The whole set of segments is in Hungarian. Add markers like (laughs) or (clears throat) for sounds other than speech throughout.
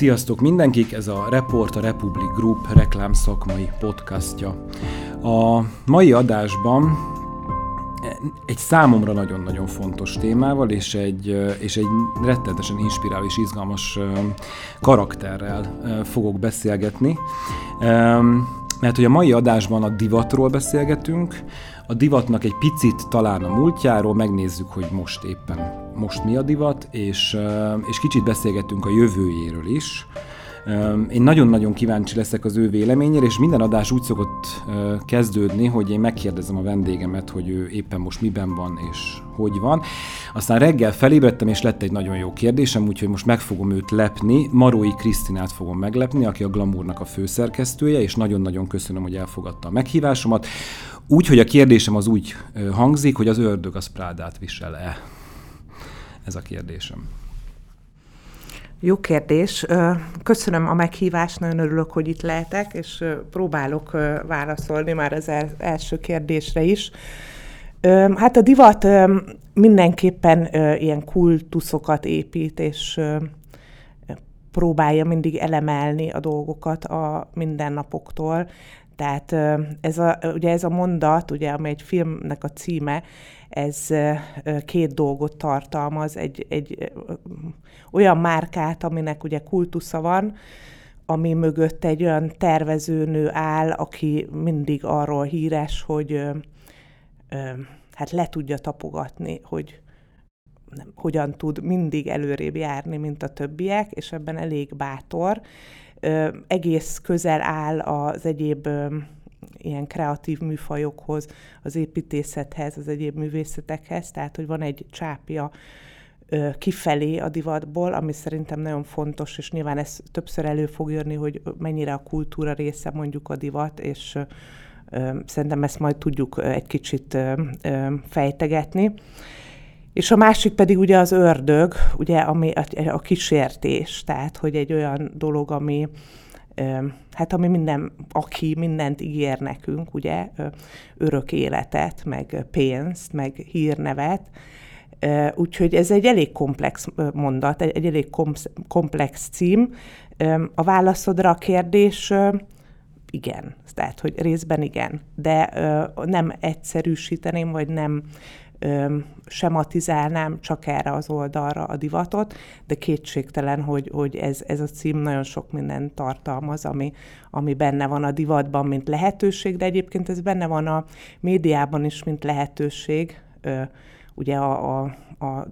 Sziasztok mindenkik, ez a Report a Republic Group reklám szakmai podcastja. A mai adásban egy számomra nagyon-nagyon fontos témával, és egy, és egy rettenetesen inspiráló és izgalmas karakterrel fogok beszélgetni. Mert hogy a mai adásban a divatról beszélgetünk, a divatnak egy picit talán a múltjáról, megnézzük, hogy most éppen most mi a divat, és, és kicsit beszélgettünk a jövőjéről is. Én nagyon-nagyon kíváncsi leszek az ő véleményére, és minden adás úgy szokott kezdődni, hogy én megkérdezem a vendégemet, hogy ő éppen most miben van és hogy van. Aztán reggel felébredtem, és lett egy nagyon jó kérdésem, úgyhogy most meg fogom őt lepni. Marói Krisztinát fogom meglepni, aki a Glamournak a főszerkesztője, és nagyon-nagyon köszönöm, hogy elfogadta a meghívásomat. Úgyhogy a kérdésem az úgy hangzik, hogy az ördög az Prádát visel-e? Ez a kérdésem. Jó kérdés. Köszönöm a meghívást, nagyon örülök, hogy itt lehetek, és próbálok válaszolni már az első kérdésre is. Hát a divat mindenképpen ilyen kultuszokat épít, és próbálja mindig elemelni a dolgokat a mindennapoktól. Tehát ez a, ugye ez a mondat, ugye, amely egy filmnek a címe, ez két dolgot tartalmaz, egy, egy olyan márkát, aminek ugye kultusza van, ami mögött egy olyan tervezőnő áll, aki mindig arról híres, hogy hát le tudja tapogatni, hogy nem, hogyan tud mindig előrébb járni, mint a többiek, és ebben elég bátor. Ö, egész közel áll az egyéb ö, ilyen kreatív műfajokhoz, az építészethez, az egyéb művészetekhez, tehát hogy van egy csápja kifelé a divatból, ami szerintem nagyon fontos, és nyilván ez többször elő fog jönni, hogy mennyire a kultúra része mondjuk a divat, és szerintem ezt majd tudjuk egy kicsit fejtegetni. És a másik pedig ugye az ördög, ugye, ami a, a kísértés, tehát hogy egy olyan dolog, ami hát ami minden, aki mindent ígér nekünk, ugye, örök életet, meg pénzt, meg hírnevet, Úgyhogy ez egy elég komplex mondat, egy, egy elég komplex cím. A válaszodra a kérdés igen, tehát hogy részben igen, de nem egyszerűsíteném, vagy nem sematizálnám csak erre az oldalra a divatot, de kétségtelen, hogy, hogy ez, ez a cím nagyon sok mindent tartalmaz, ami, ami benne van a divatban, mint lehetőség, de egyébként ez benne van a médiában is, mint lehetőség, ugye a, a, a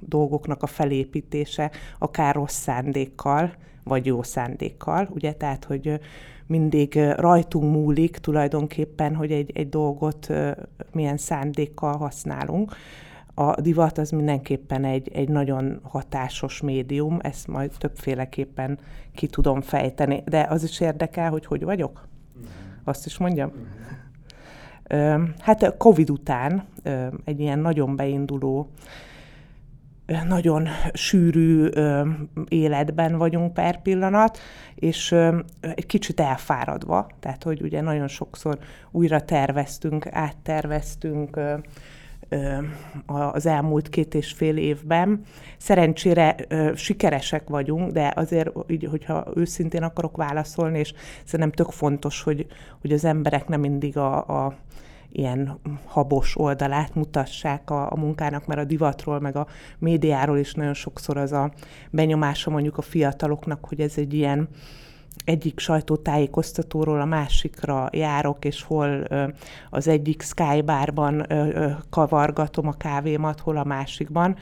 dolgoknak a felépítése, akár rossz szándékkal, vagy jó szándékkal, ugye, tehát, hogy mindig rajtunk múlik tulajdonképpen, hogy egy, egy dolgot milyen szándékkal használunk. A divat az mindenképpen egy, egy nagyon hatásos médium, ezt majd többféleképpen ki tudom fejteni. De az is érdekel, hogy hogy vagyok? Azt is mondjam? Hát Covid után egy ilyen nagyon beinduló nagyon sűrű életben vagyunk per pillanat, és egy kicsit elfáradva, tehát hogy ugye nagyon sokszor újra terveztünk, átterveztünk az elmúlt két és fél évben. Szerencsére sikeresek vagyunk, de azért, így, hogyha őszintén akarok válaszolni, és szerintem tök fontos, hogy, hogy az emberek nem mindig a, a ilyen habos oldalát mutassák a, a munkának, mert a divatról, meg a médiáról is nagyon sokszor az a benyomása mondjuk a fiataloknak, hogy ez egy ilyen egyik sajtótájékoztatóról a másikra járok, és hol az egyik Skybarban kavargatom a kávémat, hol a másikban.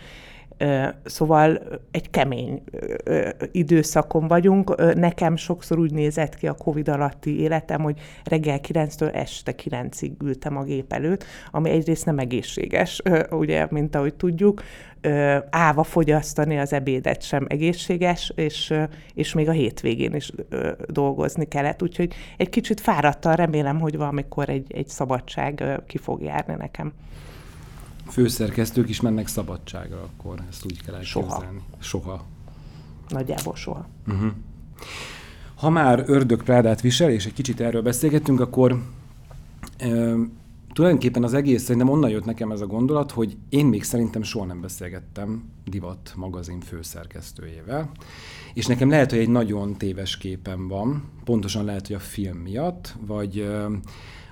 Szóval egy kemény időszakon vagyunk. Nekem sokszor úgy nézett ki a Covid alatti életem, hogy reggel 9-től este 9-ig ültem a gép előtt, ami egyrészt nem egészséges, ugye, mint ahogy tudjuk. Áva fogyasztani az ebédet sem egészséges, és, és még a hétvégén is dolgozni kellett. Úgyhogy egy kicsit fáradtan remélem, hogy valamikor egy, egy szabadság ki fog járni nekem főszerkesztők is mennek szabadságra, akkor ezt úgy kell elképzelni. Soha. Soha. Nagyjából soha. Uh-huh. Ha már ördög Prádát visel, és egy kicsit erről beszélgettünk, akkor ö, tulajdonképpen az egész szerintem onnan jött nekem ez a gondolat, hogy én még szerintem soha nem beszélgettem Divat magazin főszerkesztőjével, és nekem lehet, hogy egy nagyon téves képem van, pontosan lehet, hogy a film miatt, vagy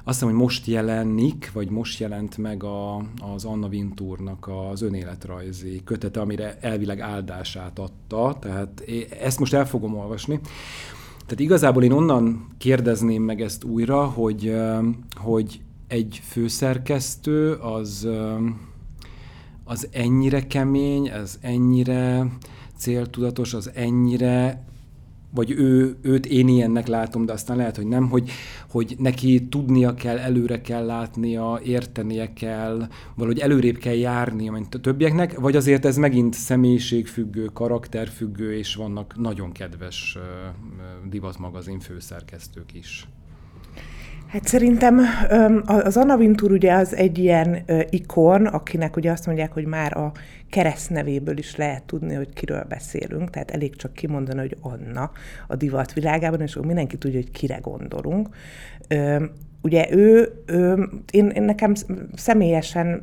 azt hiszem, hogy most jelenik, vagy most jelent meg a, az Anna Vintúrnak az önéletrajzi kötete, amire elvileg áldását adta, tehát ezt most el fogom olvasni. Tehát igazából én onnan kérdezném meg ezt újra, hogy, hogy egy főszerkesztő az, az ennyire kemény, ez ennyire céltudatos, az ennyire vagy ő, őt én ilyennek látom, de aztán lehet, hogy nem, hogy, hogy neki tudnia kell, előre kell látnia, értenie kell, valahogy előrébb kell járnia, mint a többieknek, vagy azért ez megint személyiségfüggő, karakterfüggő, és vannak nagyon kedves divatmagazin főszerkesztők is. Hát szerintem az Anna Wintour ugye az egy ilyen ikon, akinek ugye azt mondják, hogy már a keresztnevéből is lehet tudni, hogy kiről beszélünk, tehát elég csak kimondani, hogy Anna a divat világában, és mindenki tudja, hogy kire gondolunk. Ugye ő, ő én, én nekem személyesen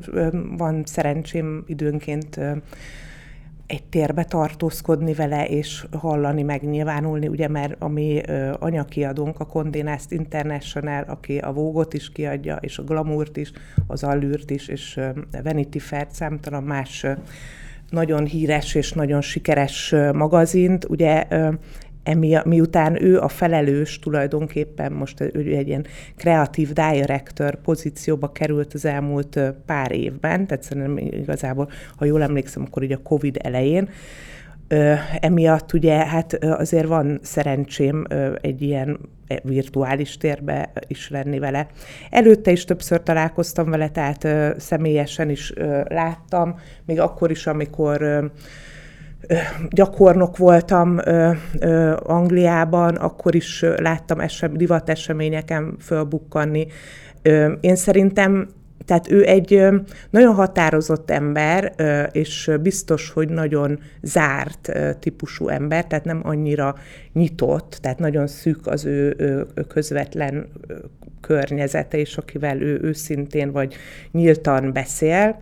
van szerencsém időnként egy térbe tartózkodni vele, és hallani, megnyilvánulni, ugye, mert a mi anyakiadónk, a Condé Nast International, aki a Vogot is kiadja, és a Glamourt is, az Allürt is, és Vanity Fair számtalan más nagyon híres és nagyon sikeres magazint, ugye emi, miután ő a felelős tulajdonképpen most ő egy ilyen kreatív director pozícióba került az elmúlt pár évben, tehát szerintem igazából, ha jól emlékszem, akkor így a Covid elején, Ö, emiatt ugye hát azért van szerencsém ö, egy ilyen e, virtuális térbe is lenni vele. Előtte is többször találkoztam vele, tehát ö, személyesen is ö, láttam, még akkor is, amikor ö, gyakornok voltam ö, ö, Angliában, akkor is láttam esem, divat eseményeken fölbukkanni. Ö, én szerintem tehát ő egy nagyon határozott ember, és biztos, hogy nagyon zárt típusú ember, tehát nem annyira nyitott, tehát nagyon szűk az ő közvetlen környezete, és akivel ő őszintén vagy nyíltan beszél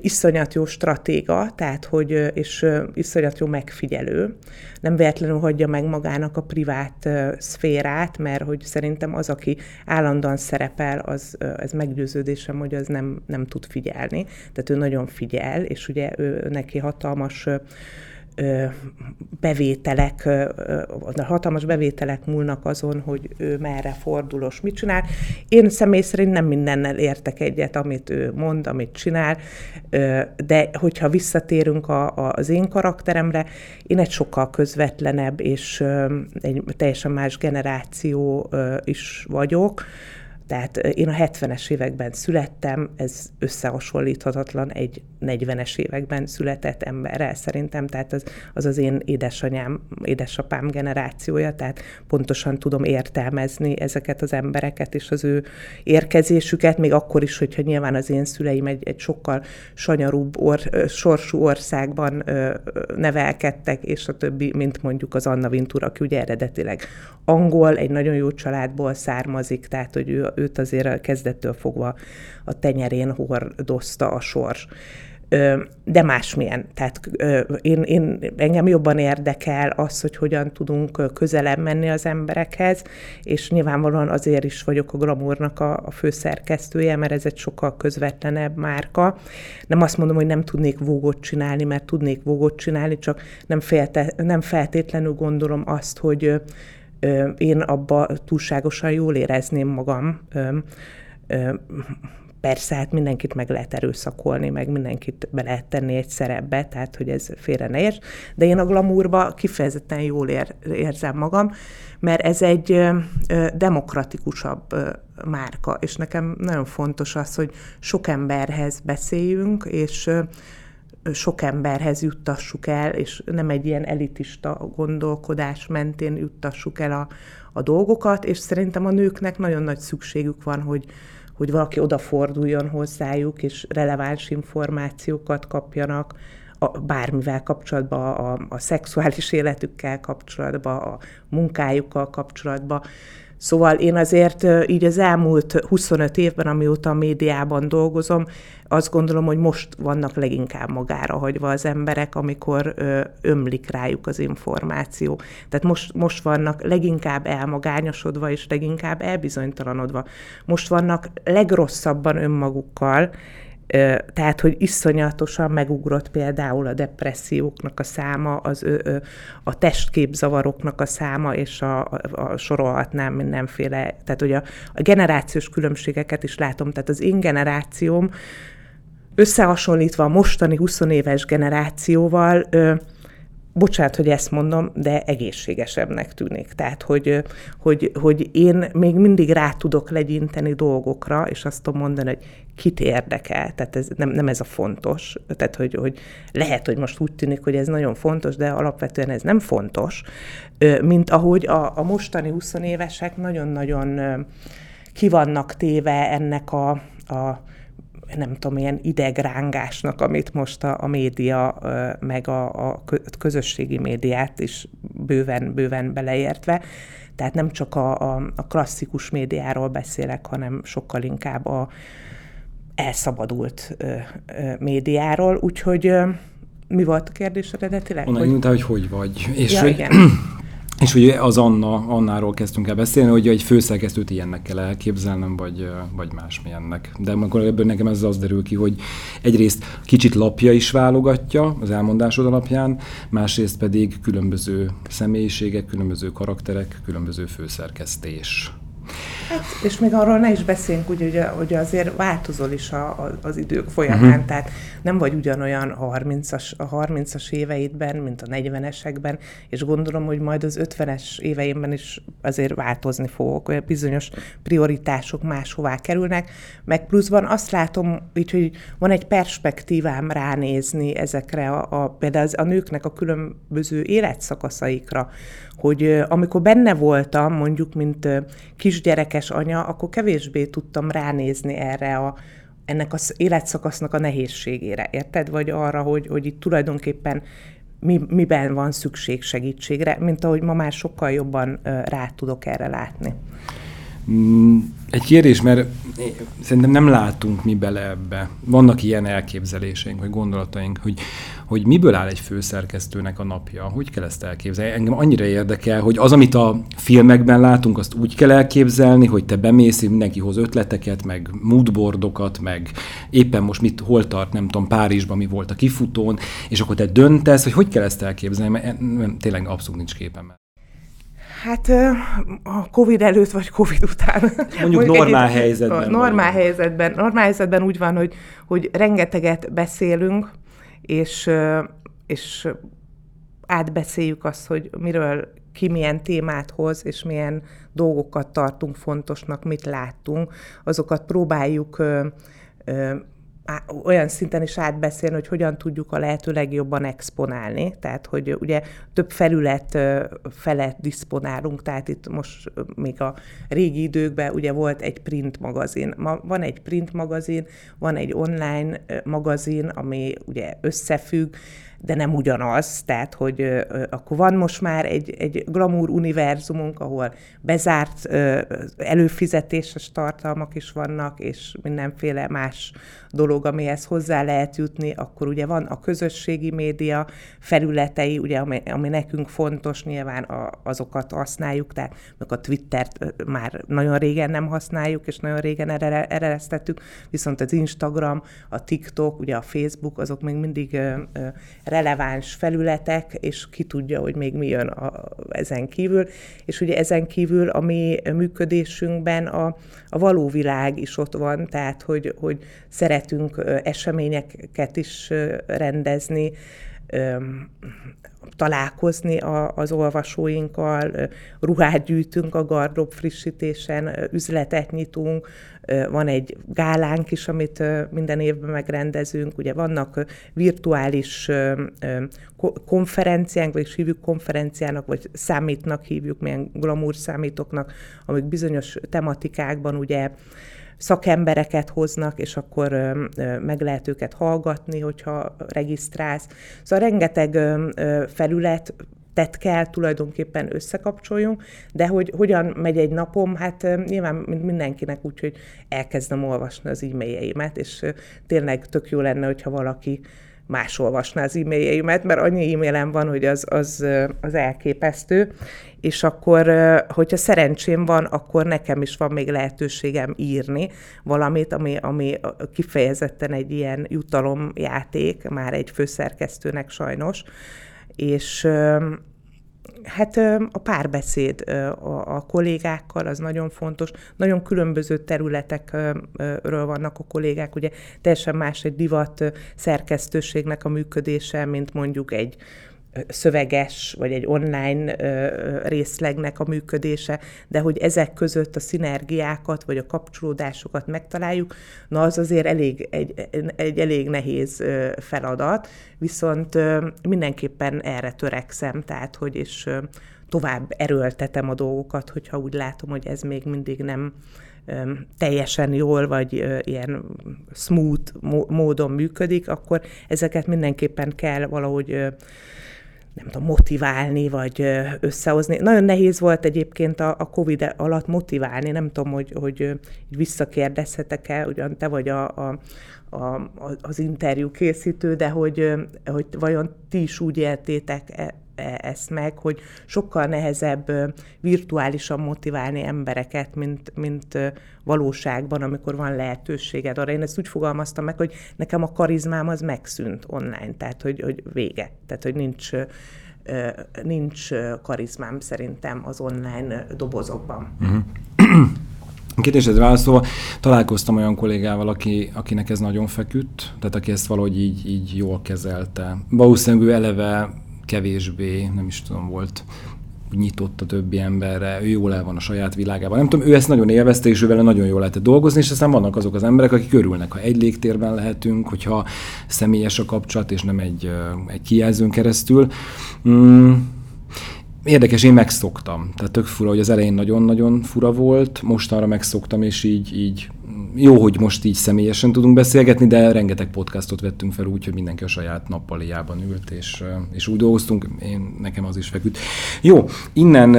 iszonyat jó stratéga, tehát hogy, és iszonyat jó megfigyelő. Nem véletlenül hagyja meg magának a privát szférát, mert hogy szerintem az, aki állandóan szerepel, az, ez meggyőződésem, hogy az nem, nem tud figyelni. Tehát ő nagyon figyel, és ugye ő, neki hatalmas bevételek, hatalmas bevételek múlnak azon, hogy ő merre fordulos, mit csinál. Én személy szerint nem mindennel értek egyet, amit ő mond, amit csinál, de hogyha visszatérünk a, a, az én karakteremre, én egy sokkal közvetlenebb és egy teljesen más generáció is vagyok, tehát én a 70-es években születtem, ez összehasonlíthatatlan egy 40-es években született emberrel szerintem, tehát az az, az én édesanyám, édesapám generációja, tehát pontosan tudom értelmezni ezeket az embereket és az ő érkezésüket, még akkor is, hogyha nyilván az én szüleim egy, egy sokkal sanyarúbb or, sorsú országban ö, nevelkedtek, és a többi, mint mondjuk az Anna Vintur, aki ugye eredetileg angol, egy nagyon jó családból származik, tehát hogy ő őt azért kezdettől fogva a tenyerén hordozta a sors de másmilyen. Tehát én, én, engem jobban érdekel az, hogy hogyan tudunk közelebb menni az emberekhez, és nyilvánvalóan azért is vagyok a Glamournak a, a főszerkesztője, mert ez egy sokkal közvetlenebb márka. Nem azt mondom, hogy nem tudnék vógot csinálni, mert tudnék vógot csinálni, csak nem, félte, nem feltétlenül gondolom azt, hogy én abba túlságosan jól érezném magam. Persze, hát mindenkit meg lehet erőszakolni, meg mindenkit be lehet tenni egy szerepbe, tehát hogy ez félre ne érts, de én a glamourba kifejezetten jól ér, érzem magam, mert ez egy demokratikusabb ö, márka, és nekem nagyon fontos az, hogy sok emberhez beszéljünk, és sok emberhez juttassuk el, és nem egy ilyen elitista gondolkodás mentén juttassuk el a, a dolgokat, és szerintem a nőknek nagyon nagy szükségük van, hogy, hogy valaki odaforduljon hozzájuk, és releváns információkat kapjanak, a, bármivel kapcsolatban, a, a szexuális életükkel kapcsolatban, a munkájukkal kapcsolatban. Szóval én azért így az elmúlt 25 évben, amióta a médiában dolgozom, azt gondolom, hogy most vannak leginkább magára hagyva az emberek, amikor ömlik rájuk az információ. Tehát most, most vannak leginkább elmagányosodva és leginkább elbizonytalanodva. Most vannak legrosszabban önmagukkal, tehát, hogy iszonyatosan megugrott például a depresszióknak a száma, az, a testképzavaroknak a száma, és a, a, sorolhatnám mindenféle, tehát hogy a, a generációs különbségeket is látom, tehát az én generációm összehasonlítva a mostani 20 éves generációval, bocsánat, hogy ezt mondom, de egészségesebbnek tűnik. Tehát, hogy, hogy, hogy én még mindig rá tudok legyinteni dolgokra, és azt tudom mondani, hogy kit érdekel. Tehát ez, nem, nem ez a fontos. Tehát, hogy, hogy lehet, hogy most úgy tűnik, hogy ez nagyon fontos, de alapvetően ez nem fontos, mint ahogy a, a mostani 20 évesek nagyon-nagyon kivannak téve ennek a, a nem tudom, ilyen idegrángásnak, amit most a, a média, meg a, a közösségi médiát is bőven, bőven beleértve. Tehát nem csak a, a, a klasszikus médiáról beszélek, hanem sokkal inkább a elszabadult ö, ö, médiáról. Úgyhogy ö, mi volt a kérdés eredetileg? Onnan hogy... hogy hogy vagy. És ja, hogy, igen. (clears throat) És ugye az Anna, Annáról kezdtünk el beszélni, hogy egy főszerkesztőt ilyennek kell elképzelnem, vagy, vagy másmilyennek. De akkor ebből nekem ez az derül ki, hogy egyrészt kicsit lapja is válogatja az elmondásod alapján, másrészt pedig különböző személyiségek, különböző karakterek, különböző főszerkesztés. Hát, és még arról ne is beszéljünk, úgy, hogy, hogy azért változol is a, a, az idők folyamán, uh-huh. tehát nem vagy ugyanolyan a 30-as, a 30-as éveidben, mint a 40-esekben, és gondolom, hogy majd az 50-es éveimben is azért változni fogok, olyan bizonyos prioritások máshová kerülnek, meg pluszban azt látom, így, hogy van egy perspektívám ránézni ezekre a, a például az, a nőknek a különböző életszakaszaikra, hogy amikor benne voltam, mondjuk, mint kisgyerekes anya, akkor kevésbé tudtam ránézni erre a, ennek az életszakasznak a nehézségére, érted? Vagy arra, hogy, hogy itt tulajdonképpen mi, miben van szükség segítségre, mint ahogy ma már sokkal jobban rá tudok erre látni. Mm, egy kérdés, mert szerintem nem látunk mi bele ebbe. Vannak ilyen elképzeléseink, vagy gondolataink, hogy, hogy miből áll egy főszerkesztőnek a napja, hogy kell ezt elképzelni. Engem annyira érdekel, hogy az, amit a filmekben látunk, azt úgy kell elképzelni, hogy te bemész, mindenki hoz ötleteket, meg moodboardokat, meg éppen most mit, hol tart, nem tudom, Párizsban mi volt a kifutón, és akkor te döntesz, hogy hogy kell ezt elképzelni, mert tényleg abszolút nincs képem. Hát a Covid előtt vagy Covid után. Mondjuk, Mondjuk normál egy, helyzetben. Normál helyzetben. Normál helyzetben úgy van, hogy, hogy rengeteget beszélünk, és, és átbeszéljük azt, hogy miről ki milyen témát hoz, és milyen dolgokat tartunk fontosnak, mit láttunk, azokat próbáljuk olyan szinten is átbeszélni, hogy hogyan tudjuk a lehető legjobban exponálni. Tehát, hogy ugye több felület felett diszponálunk, tehát itt most még a régi időkben ugye volt egy print magazin. Ma van egy print magazin, van egy online magazin, ami ugye összefügg, de nem ugyanaz, tehát hogy ö, akkor van most már egy, egy glamour univerzumunk, ahol bezárt ö, előfizetéses tartalmak is vannak, és mindenféle más dolog, amihez hozzá lehet jutni, akkor ugye van a közösségi média felületei, ugye, ami, ami nekünk fontos, nyilván a, azokat használjuk, tehát meg a Twittert már nagyon régen nem használjuk, és nagyon régen eresztettük, viszont az Instagram, a TikTok, ugye a Facebook, azok még mindig ö, ö, releváns felületek, és ki tudja, hogy még mi jön a, ezen kívül. És ugye ezen kívül a mi működésünkben a, a való világ is ott van, tehát hogy, hogy szeretünk eseményeket is rendezni, találkozni a, az olvasóinkkal, ruhát gyűjtünk a gardrób frissítésen, üzletet nyitunk, van egy gálánk is, amit minden évben megrendezünk, ugye vannak virtuális konferenciánk, vagy hívjuk konferenciának, vagy számítnak hívjuk, milyen glamour számítoknak, amik bizonyos tematikákban ugye szakembereket hoznak, és akkor meg lehet őket hallgatni, hogyha regisztrálsz. Szóval rengeteg felület, tett kell tulajdonképpen összekapcsoljunk, de hogy hogyan megy egy napom, hát nyilván mindenkinek úgy, hogy elkezdem olvasni az e-mailjeimet, és tényleg tök jó lenne, hogyha valaki más olvasná az e-mailjeimet, mert annyi e-mailem van, hogy az, az, az elképesztő, és akkor, hogyha szerencsém van, akkor nekem is van még lehetőségem írni valamit, ami, ami kifejezetten egy ilyen jutalomjáték, már egy főszerkesztőnek sajnos, és Hát a párbeszéd a, kollégákkal az nagyon fontos. Nagyon különböző területekről vannak a kollégák, ugye teljesen más egy divat szerkesztőségnek a működése, mint mondjuk egy szöveges, vagy egy online részlegnek a működése, de hogy ezek között a szinergiákat, vagy a kapcsolódásokat megtaláljuk, na az azért elég, egy, egy elég nehéz feladat, viszont mindenképpen erre törekszem, tehát hogy is tovább erőltetem a dolgokat, hogyha úgy látom, hogy ez még mindig nem teljesen jól, vagy ilyen smooth módon működik, akkor ezeket mindenképpen kell valahogy nem tudom, motiválni, vagy összehozni. Nagyon nehéz volt egyébként a, a Covid alatt motiválni, nem tudom, hogy, hogy visszakérdezhetek-e, ugyan te vagy a, a, a, az interjú készítő, de hogy, hogy vajon ti is úgy éltétek ezt meg, hogy sokkal nehezebb virtuálisan motiválni embereket, mint, mint valóságban, amikor van lehetőséged arra. Én ezt úgy fogalmaztam meg, hogy nekem a karizmám az megszűnt online, tehát hogy, hogy vége, tehát hogy nincs nincs karizmám szerintem az online dobozokban. (clears throat) Uh-huh. Kérdésedre válaszolva, találkoztam olyan kollégával, aki, akinek ez nagyon feküdt, tehát aki ezt valahogy így, így jól kezelte. Valószínűleg ő eleve kevésbé, nem is tudom, volt nyitott a többi emberre, ő jól el van a saját világában. Nem tudom, ő ezt nagyon élvezte, és ővel nagyon jól lehetett dolgozni, és aztán vannak azok az emberek, akik örülnek, ha egy légtérben lehetünk, hogyha személyes a kapcsolat, és nem egy, egy kijelzőn keresztül. Mm, Érdekes, én megszoktam. Tehát tök fura, hogy az elején nagyon-nagyon fura volt, mostanra megszoktam, és így, így jó, hogy most így személyesen tudunk beszélgetni, de rengeteg podcastot vettünk fel úgy, hogy mindenki a saját nappaliában ült, és, és úgy dolgoztunk, én, nekem az is feküdt. Jó, innen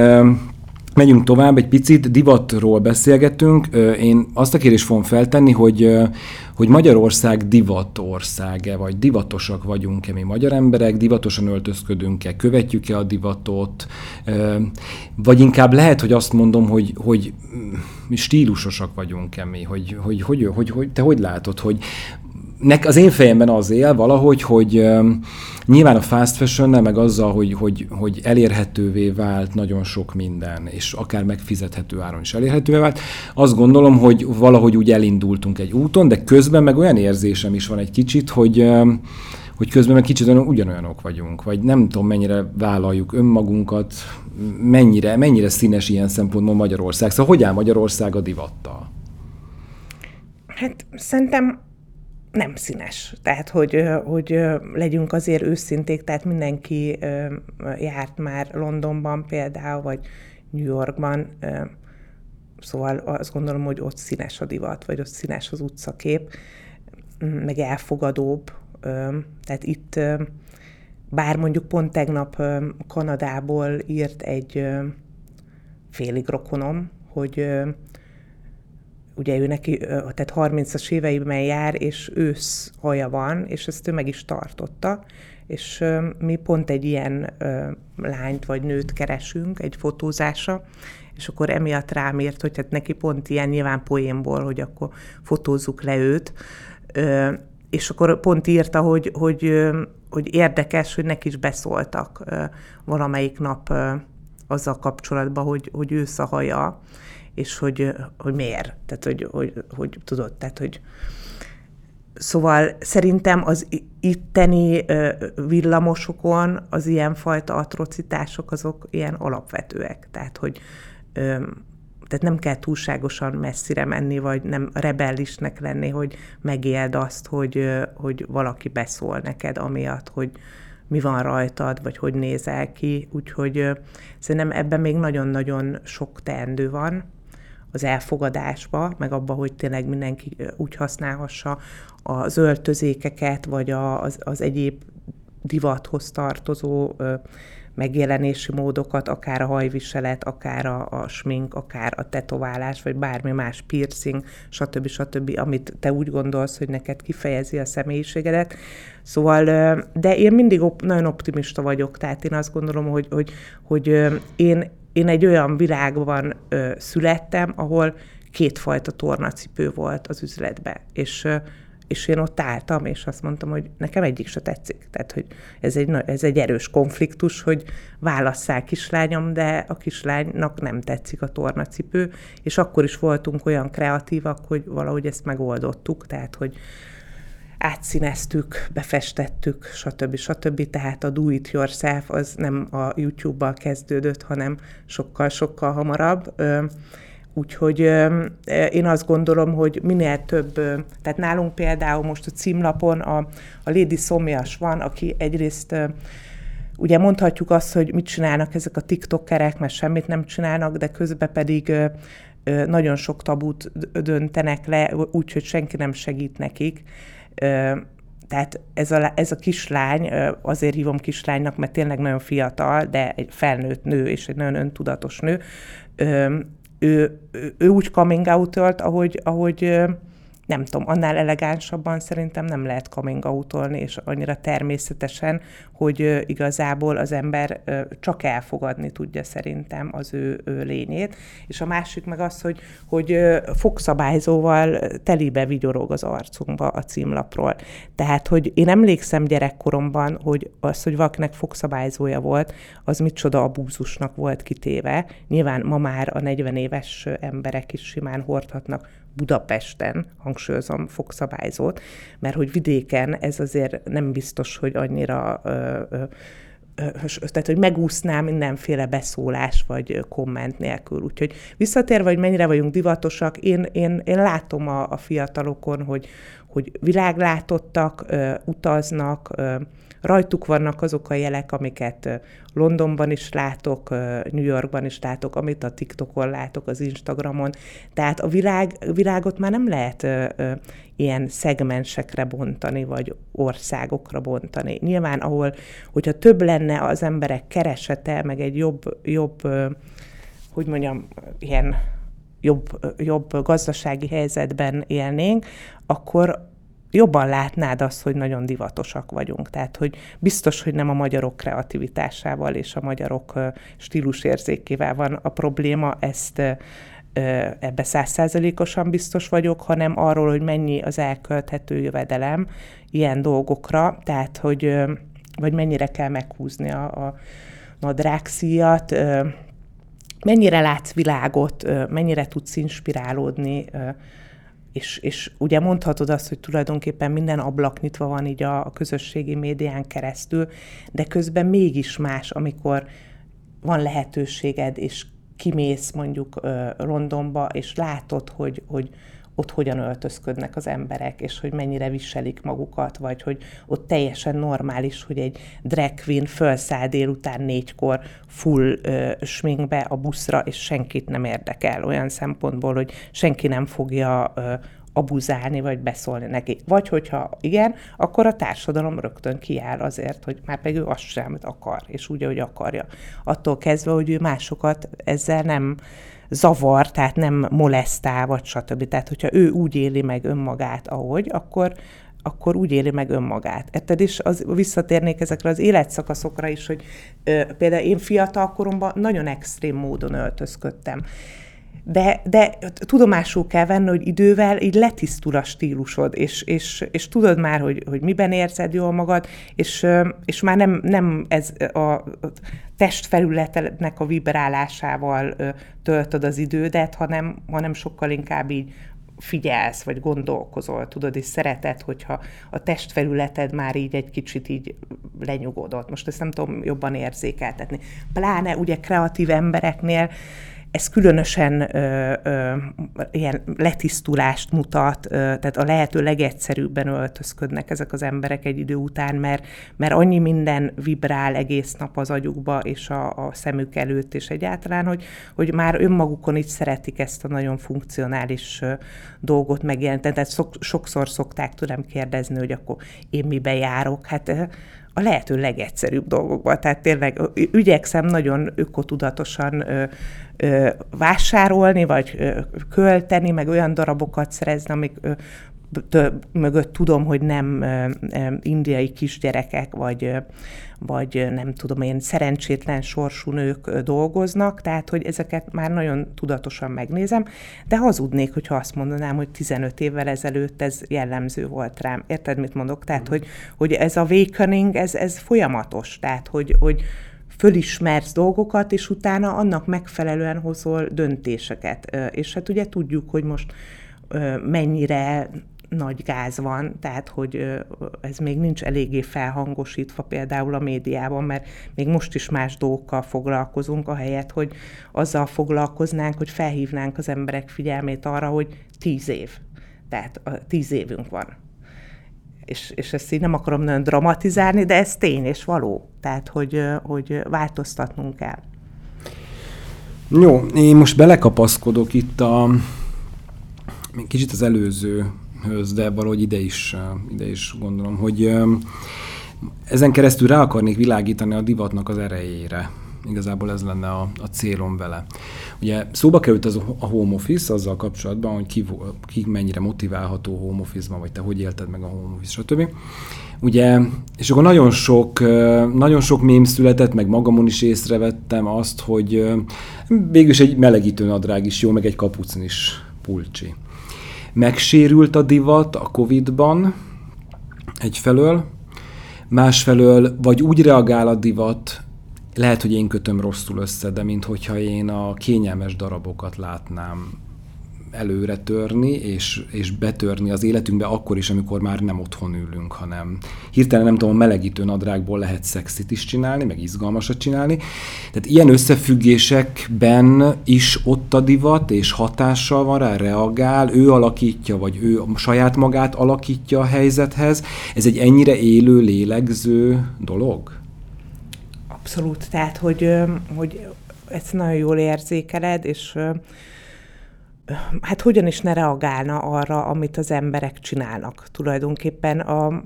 Megyünk tovább, egy picit divatról beszélgetünk. Én azt a kérdést fogom feltenni, hogy, hogy Magyarország divatországe, vagy divatosak vagyunk-e mi magyar emberek, divatosan öltözködünk-e, követjük-e a divatot, vagy inkább lehet, hogy azt mondom, hogy, hogy mi stílusosak vagyunk-e mi, hogy, hogy, hogy, hogy, hogy te hogy látod, hogy nek, az én fejemben az él valahogy, hogy um, nyilván a fast fashion meg azzal, hogy, hogy, hogy elérhetővé vált nagyon sok minden, és akár megfizethető áron is elérhetővé vált, azt gondolom, hogy valahogy úgy elindultunk egy úton, de közben meg olyan érzésem is van egy kicsit, hogy hogy közben meg kicsit olyan, ugyanolyanok vagyunk, vagy nem tudom, mennyire vállaljuk önmagunkat, mennyire, mennyire színes ilyen szempontból Magyarország. Szóval hogy áll Magyarország a divattal? Hát szerintem nem színes. Tehát, hogy, hogy legyünk azért őszinték, tehát mindenki járt már Londonban például, vagy New Yorkban, szóval azt gondolom, hogy ott színes a divat, vagy ott színes az utcakép, meg elfogadóbb. Tehát itt, bár mondjuk pont tegnap Kanadából írt egy félig rokonom, hogy ugye ő neki, tehát 30-as éveiben jár, és ősz haja van, és ezt ő meg is tartotta, és mi pont egy ilyen lányt vagy nőt keresünk egy fotózása, és akkor emiatt rám írt, hogy hát neki pont ilyen nyilván poénból, hogy akkor fotózzuk le őt, és akkor pont írta, hogy, hogy, hogy érdekes, hogy neki is beszóltak valamelyik nap azzal kapcsolatban, hogy, hogy ősz a haja, és hogy, hogy miért. Tehát, hogy, hogy, hogy tudod, tehát, hogy Szóval szerintem az itteni villamosokon az ilyenfajta atrocitások azok ilyen alapvetőek. Tehát, hogy tehát nem kell túlságosan messzire menni, vagy nem rebellisnek lenni, hogy megéld azt, hogy, hogy valaki beszól neked amiatt, hogy mi van rajtad, vagy hogy nézel ki. Úgyhogy szerintem ebben még nagyon-nagyon sok teendő van az elfogadásba, meg abba, hogy tényleg mindenki úgy használhassa az öltözékeket, vagy az, az egyéb divathoz tartozó megjelenési módokat, akár a hajviselet, akár a, a smink, akár a tetoválás, vagy bármi más piercing, stb. stb., amit te úgy gondolsz, hogy neked kifejezi a személyiségedet. Szóval, de én mindig op- nagyon optimista vagyok, tehát én azt gondolom, hogy, hogy, hogy én, én egy olyan világban születtem, ahol kétfajta tornacipő volt az üzletben, és és én ott álltam, és azt mondtam, hogy nekem egyik se tetszik. Tehát, hogy ez egy, ez egy erős konfliktus, hogy válasszál kislányom, de a kislánynak nem tetszik a tornacipő, és akkor is voltunk olyan kreatívak, hogy valahogy ezt megoldottuk, tehát, hogy átszíneztük, befestettük, stb. stb. Tehát a do it yourself az nem a YouTube-bal kezdődött, hanem sokkal-sokkal hamarabb. Úgyhogy én azt gondolom, hogy minél több, tehát nálunk például most a címlapon a, a Lady Szomjas van, aki egyrészt ugye mondhatjuk azt, hogy mit csinálnak ezek a tiktokerek, mert semmit nem csinálnak, de közben pedig nagyon sok tabut döntenek le, úgyhogy senki nem segít nekik. Tehát ez a, ez a kislány, azért hívom kislánynak, mert tényleg nagyon fiatal, de egy felnőtt nő, és egy nagyon öntudatos nő, ő, ő, ő úgy coming out ahogy, ahogy nem tudom, annál elegánsabban szerintem nem lehet coming out és annyira természetesen, hogy igazából az ember csak elfogadni tudja szerintem az ő, ő lényét. És a másik meg az, hogy, hogy fogszabályzóval telibe vigyorog az arcunkba a címlapról. Tehát, hogy én emlékszem gyerekkoromban, hogy az, hogy valakinek fogszabályzója volt, az micsoda abúzusnak volt kitéve. Nyilván ma már a 40 éves emberek is simán hordhatnak Budapesten, hangsúlyozom, fogszabályzót, mert hogy vidéken ez azért nem biztos, hogy annyira ö, ö, tehát, hogy megúsznám mindenféle beszólás vagy komment nélkül. Úgyhogy visszatérve, hogy mennyire vagyunk divatosak, én, én, én látom a, a fiatalokon, hogy, hogy világlátottak, utaznak, Rajtuk vannak azok a jelek, amiket Londonban is látok, New Yorkban is látok, amit a TikTokon látok, az Instagramon. Tehát a világ, világot már nem lehet ilyen szegmensekre bontani, vagy országokra bontani. Nyilván, ahol, hogyha több lenne az emberek keresete, meg egy jobb, jobb hogy mondjam, ilyen jobb, jobb gazdasági helyzetben élnénk, akkor jobban látnád azt, hogy nagyon divatosak vagyunk. Tehát, hogy biztos, hogy nem a magyarok kreativitásával és a magyarok stílusérzékével van a probléma, ezt ebbe százszázalékosan biztos vagyok, hanem arról, hogy mennyi az elkölthető jövedelem ilyen dolgokra, tehát, hogy vagy mennyire kell meghúzni a, a nadrágszíjat, mennyire látsz világot, mennyire tudsz inspirálódni, és, és ugye mondhatod azt, hogy tulajdonképpen minden ablak nyitva van így a, a közösségi médián keresztül, de közben mégis más, amikor van lehetőséged, és kimész mondjuk Londonba, és látod, hogy, hogy ott hogyan öltözködnek az emberek, és hogy mennyire viselik magukat, vagy hogy ott teljesen normális, hogy egy drag queen felszáll délután négykor full ö, sminkbe a buszra, és senkit nem érdekel olyan szempontból, hogy senki nem fogja ö, abuzálni, vagy beszólni neki. Vagy hogyha igen, akkor a társadalom rögtön kiáll azért, hogy már pedig ő azt sem akar, és úgy, ahogy akarja. Attól kezdve, hogy ő másokat ezzel nem zavar, tehát nem molesztál, vagy stb. Tehát, hogyha ő úgy éli meg önmagát, ahogy, akkor, akkor úgy éli meg önmagát. Érted? És az, visszatérnék ezekre az életszakaszokra is, hogy ö, például én fiatal koromban nagyon extrém módon öltözködtem de, de tudomásul kell venni, hogy idővel így letisztul a stílusod, és, és, és tudod már, hogy, hogy miben érzed jól magad, és, és már nem, nem ez a testfelületnek a vibrálásával töltöd az idődet, hanem, hanem sokkal inkább így figyelsz, vagy gondolkozol, tudod, és szereted, hogyha a testfelületed már így egy kicsit így lenyugodott. Most ezt nem tudom jobban érzékeltetni. Pláne ugye kreatív embereknél ez különösen ö, ö, ilyen letisztulást mutat, ö, tehát a lehető legegyszerűbben öltözködnek ezek az emberek egy idő után, mert, mert annyi minden vibrál egész nap az agyukba és a, a szemük előtt, és egyáltalán, hogy, hogy már önmagukon is szeretik ezt a nagyon funkcionális ö, dolgot megjelenteni. Tehát szok, sokszor szokták tőlem kérdezni, hogy akkor én mibe járok. Hát a lehető legegyszerűbb dolgokba. Tehát tényleg ügyekszem nagyon ökotudatosan vásárolni, vagy költeni, meg olyan darabokat szerezni, amik mögött tudom, hogy nem indiai kisgyerekek, vagy, vagy nem tudom én, szerencsétlen sorsú nők dolgoznak, tehát hogy ezeket már nagyon tudatosan megnézem, de hazudnék, hogyha azt mondanám, hogy 15 évvel ezelőtt ez jellemző volt rám. Érted, mit mondok? Tehát, mm. hogy, hogy ez a awakening, ez, ez folyamatos, tehát, hogy, hogy fölismersz dolgokat, és utána annak megfelelően hozol döntéseket. És hát ugye tudjuk, hogy most mennyire nagy gáz van, tehát hogy ez még nincs eléggé felhangosítva például a médiában, mert még most is más dolgokkal foglalkozunk, ahelyett, hogy azzal foglalkoznánk, hogy felhívnánk az emberek figyelmét arra, hogy tíz év. Tehát tíz évünk van. És, és ezt így nem akarom nagyon dramatizálni, de ez tény és való. Tehát, hogy, hogy változtatnunk kell. Jó, én most belekapaszkodok itt a kicsit az előző höz, de valahogy ide is, ide is gondolom, hogy ezen keresztül rá akarnék világítani a divatnak az erejére. Igazából ez lenne a, a célom vele. Ugye szóba került az a home office azzal kapcsolatban, hogy ki, ki mennyire motiválható home office-ban, vagy te hogy élted meg a home office, stb. Ugye, és akkor nagyon sok, nagyon sok mém született, meg magamon is észrevettem azt, hogy végülis egy melegítő nadrág is jó, meg egy kapucn is pulcsi. Megsérült a divat a Covid-ban egyfelől, másfelől vagy úgy reagál a divat, lehet, hogy én kötöm rosszul össze, de mint hogyha én a kényelmes darabokat látnám előre törni, és, és betörni az életünkbe akkor is, amikor már nem otthon ülünk, hanem hirtelen nem tudom, melegítő nadrágból lehet szexit is csinálni, meg izgalmasat csinálni. Tehát ilyen összefüggésekben is ott a divat, és hatással van rá, reagál, ő alakítja, vagy ő saját magát alakítja a helyzethez. Ez egy ennyire élő, lélegző dolog? Abszolút, tehát, hogy, hogy ezt nagyon jól érzékeled, és hát hogyan is ne reagálna arra, amit az emberek csinálnak. Tulajdonképpen a,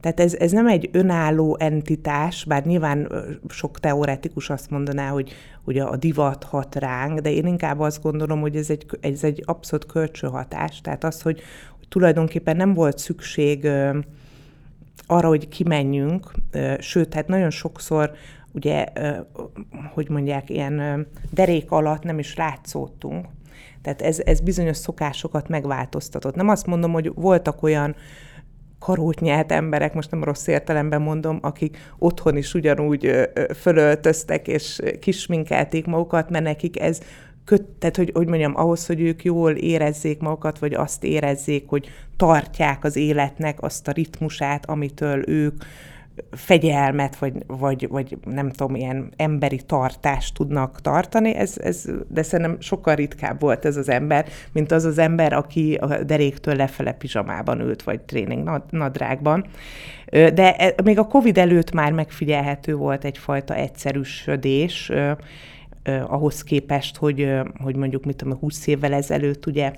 tehát ez, ez nem egy önálló entitás, bár nyilván sok teoretikus azt mondaná, hogy, hogy a divat hat ránk, de én inkább azt gondolom, hogy ez egy, ez egy abszolút kölcsönhatás. Tehát az, hogy, hogy tulajdonképpen nem volt szükség arra, hogy kimenjünk, sőt, hát nagyon sokszor ugye, hogy mondják, ilyen derék alatt nem is látszódtunk, tehát ez, ez bizonyos szokásokat megváltoztatott. Nem azt mondom, hogy voltak olyan karót nyelt emberek, most nem rossz értelemben mondom, akik otthon is ugyanúgy fölöltöztek és kisminkelték magukat, mert nekik ez köt, tehát hogy, hogy mondjam, ahhoz, hogy ők jól érezzék magukat, vagy azt érezzék, hogy tartják az életnek azt a ritmusát, amitől ők fegyelmet, vagy, vagy, vagy nem tudom, ilyen emberi tartást tudnak tartani, ez, ez, de szerintem sokkal ritkább volt ez az ember, mint az az ember, aki a deréktől lefele pizsamában ült, vagy tréning nadrágban. De e, még a Covid előtt már megfigyelhető volt egyfajta egyszerűsödés, ahhoz képest, hogy, hogy mondjuk, mit tudom, 20 évvel ezelőtt ugye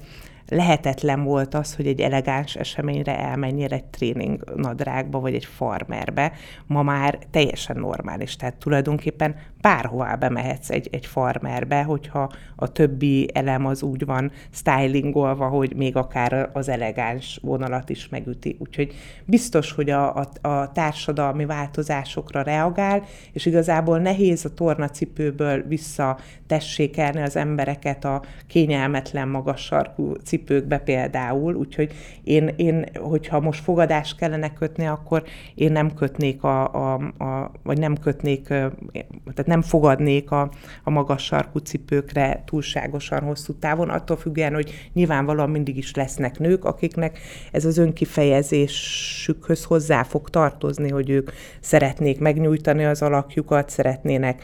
lehetetlen volt az, hogy egy elegáns eseményre elmenjél egy tréning nadrágba, vagy egy farmerbe. Ma már teljesen normális. Tehát tulajdonképpen bárhová bemehetsz egy, egy farmerbe, hogyha a többi elem az úgy van stylingolva, hogy még akár az elegáns vonalat is megüti. Úgyhogy biztos, hogy a, a, a társadalmi változásokra reagál, és igazából nehéz a tornacipőből vissza tessékelni az embereket a kényelmetlen magas sarkú cipőkbe például, úgyhogy én, én hogyha most fogadást kellene kötni, akkor én nem kötnék a, a, a vagy nem kötnék, tehát nem fogadnék a, a magas sarkú cipőkre túlságosan hosszú távon, attól függően, hogy nyilvánvalóan mindig is lesznek nők, akiknek ez az önkifejezésükhöz hozzá fog tartozni, hogy ők szeretnék megnyújtani az alakjukat, szeretnének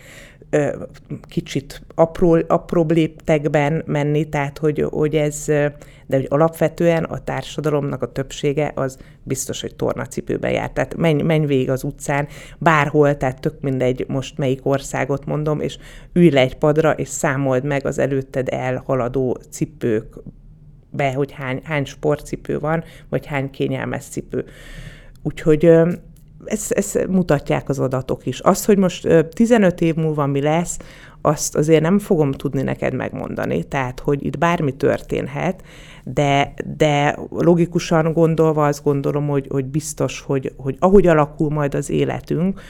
kicsit apró, apróbb léptekben menni, tehát hogy, hogy ez, de hogy alapvetően a társadalomnak a többsége az biztos, hogy tornacipőben jár. Tehát menj, menj végig az utcán, bárhol, tehát tök mindegy most melyik országot mondom, és ülj le egy padra, és számold meg az előtted elhaladó cipők be, hogy hány, hány sportcipő van, vagy hány kényelmes cipő. Úgyhogy ezt, ezt mutatják az adatok is. Az, hogy most 15 év múlva mi lesz, azt azért nem fogom tudni neked megmondani, tehát, hogy itt bármi történhet, de, de logikusan gondolva azt gondolom, hogy, hogy biztos, hogy, hogy ahogy alakul majd az életünk,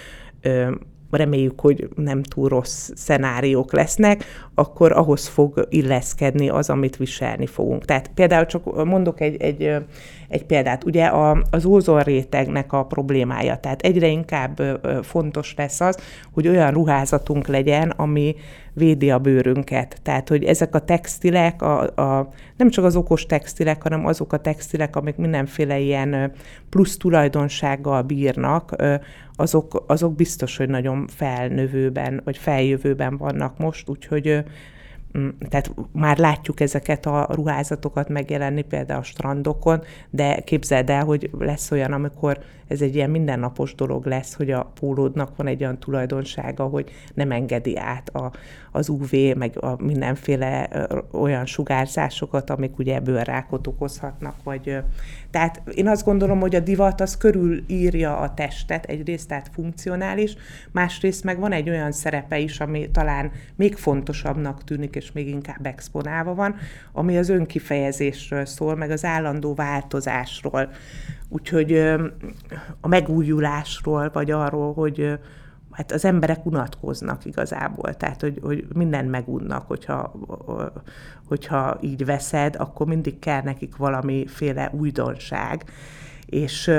reméljük, hogy nem túl rossz szenáriók lesznek, akkor ahhoz fog illeszkedni az, amit viselni fogunk. Tehát például csak mondok egy, egy, egy példát. Ugye a, az ózonrétegnek a problémája, tehát egyre inkább fontos lesz az, hogy olyan ruházatunk legyen, ami védi a bőrünket. Tehát, hogy ezek a textilek, a, a, nem csak az okos textilek, hanem azok a textilek, amik mindenféle ilyen plusz tulajdonsággal bírnak, azok, azok biztos, hogy nagyon felnövőben, vagy feljövőben vannak most, úgyhogy tehát már látjuk ezeket a ruházatokat megjelenni például a strandokon, de képzeld el, hogy lesz olyan, amikor ez egy ilyen mindennapos dolog lesz, hogy a pólódnak van egy olyan tulajdonsága, hogy nem engedi át a, az UV, meg a mindenféle olyan sugárzásokat, amik ugye bőrrákot okozhatnak, vagy tehát én azt gondolom, hogy a divat az körülírja a testet, egyrészt tehát funkcionális, másrészt meg van egy olyan szerepe is, ami talán még fontosabbnak tűnik, és még inkább exponálva van, ami az önkifejezésről szól, meg az állandó változásról. Úgyhogy a megújulásról, vagy arról, hogy hát az emberek unatkoznak igazából, tehát hogy, hogy mindent megunnak, hogyha, hogyha így veszed, akkor mindig kell nekik valamiféle újdonság. És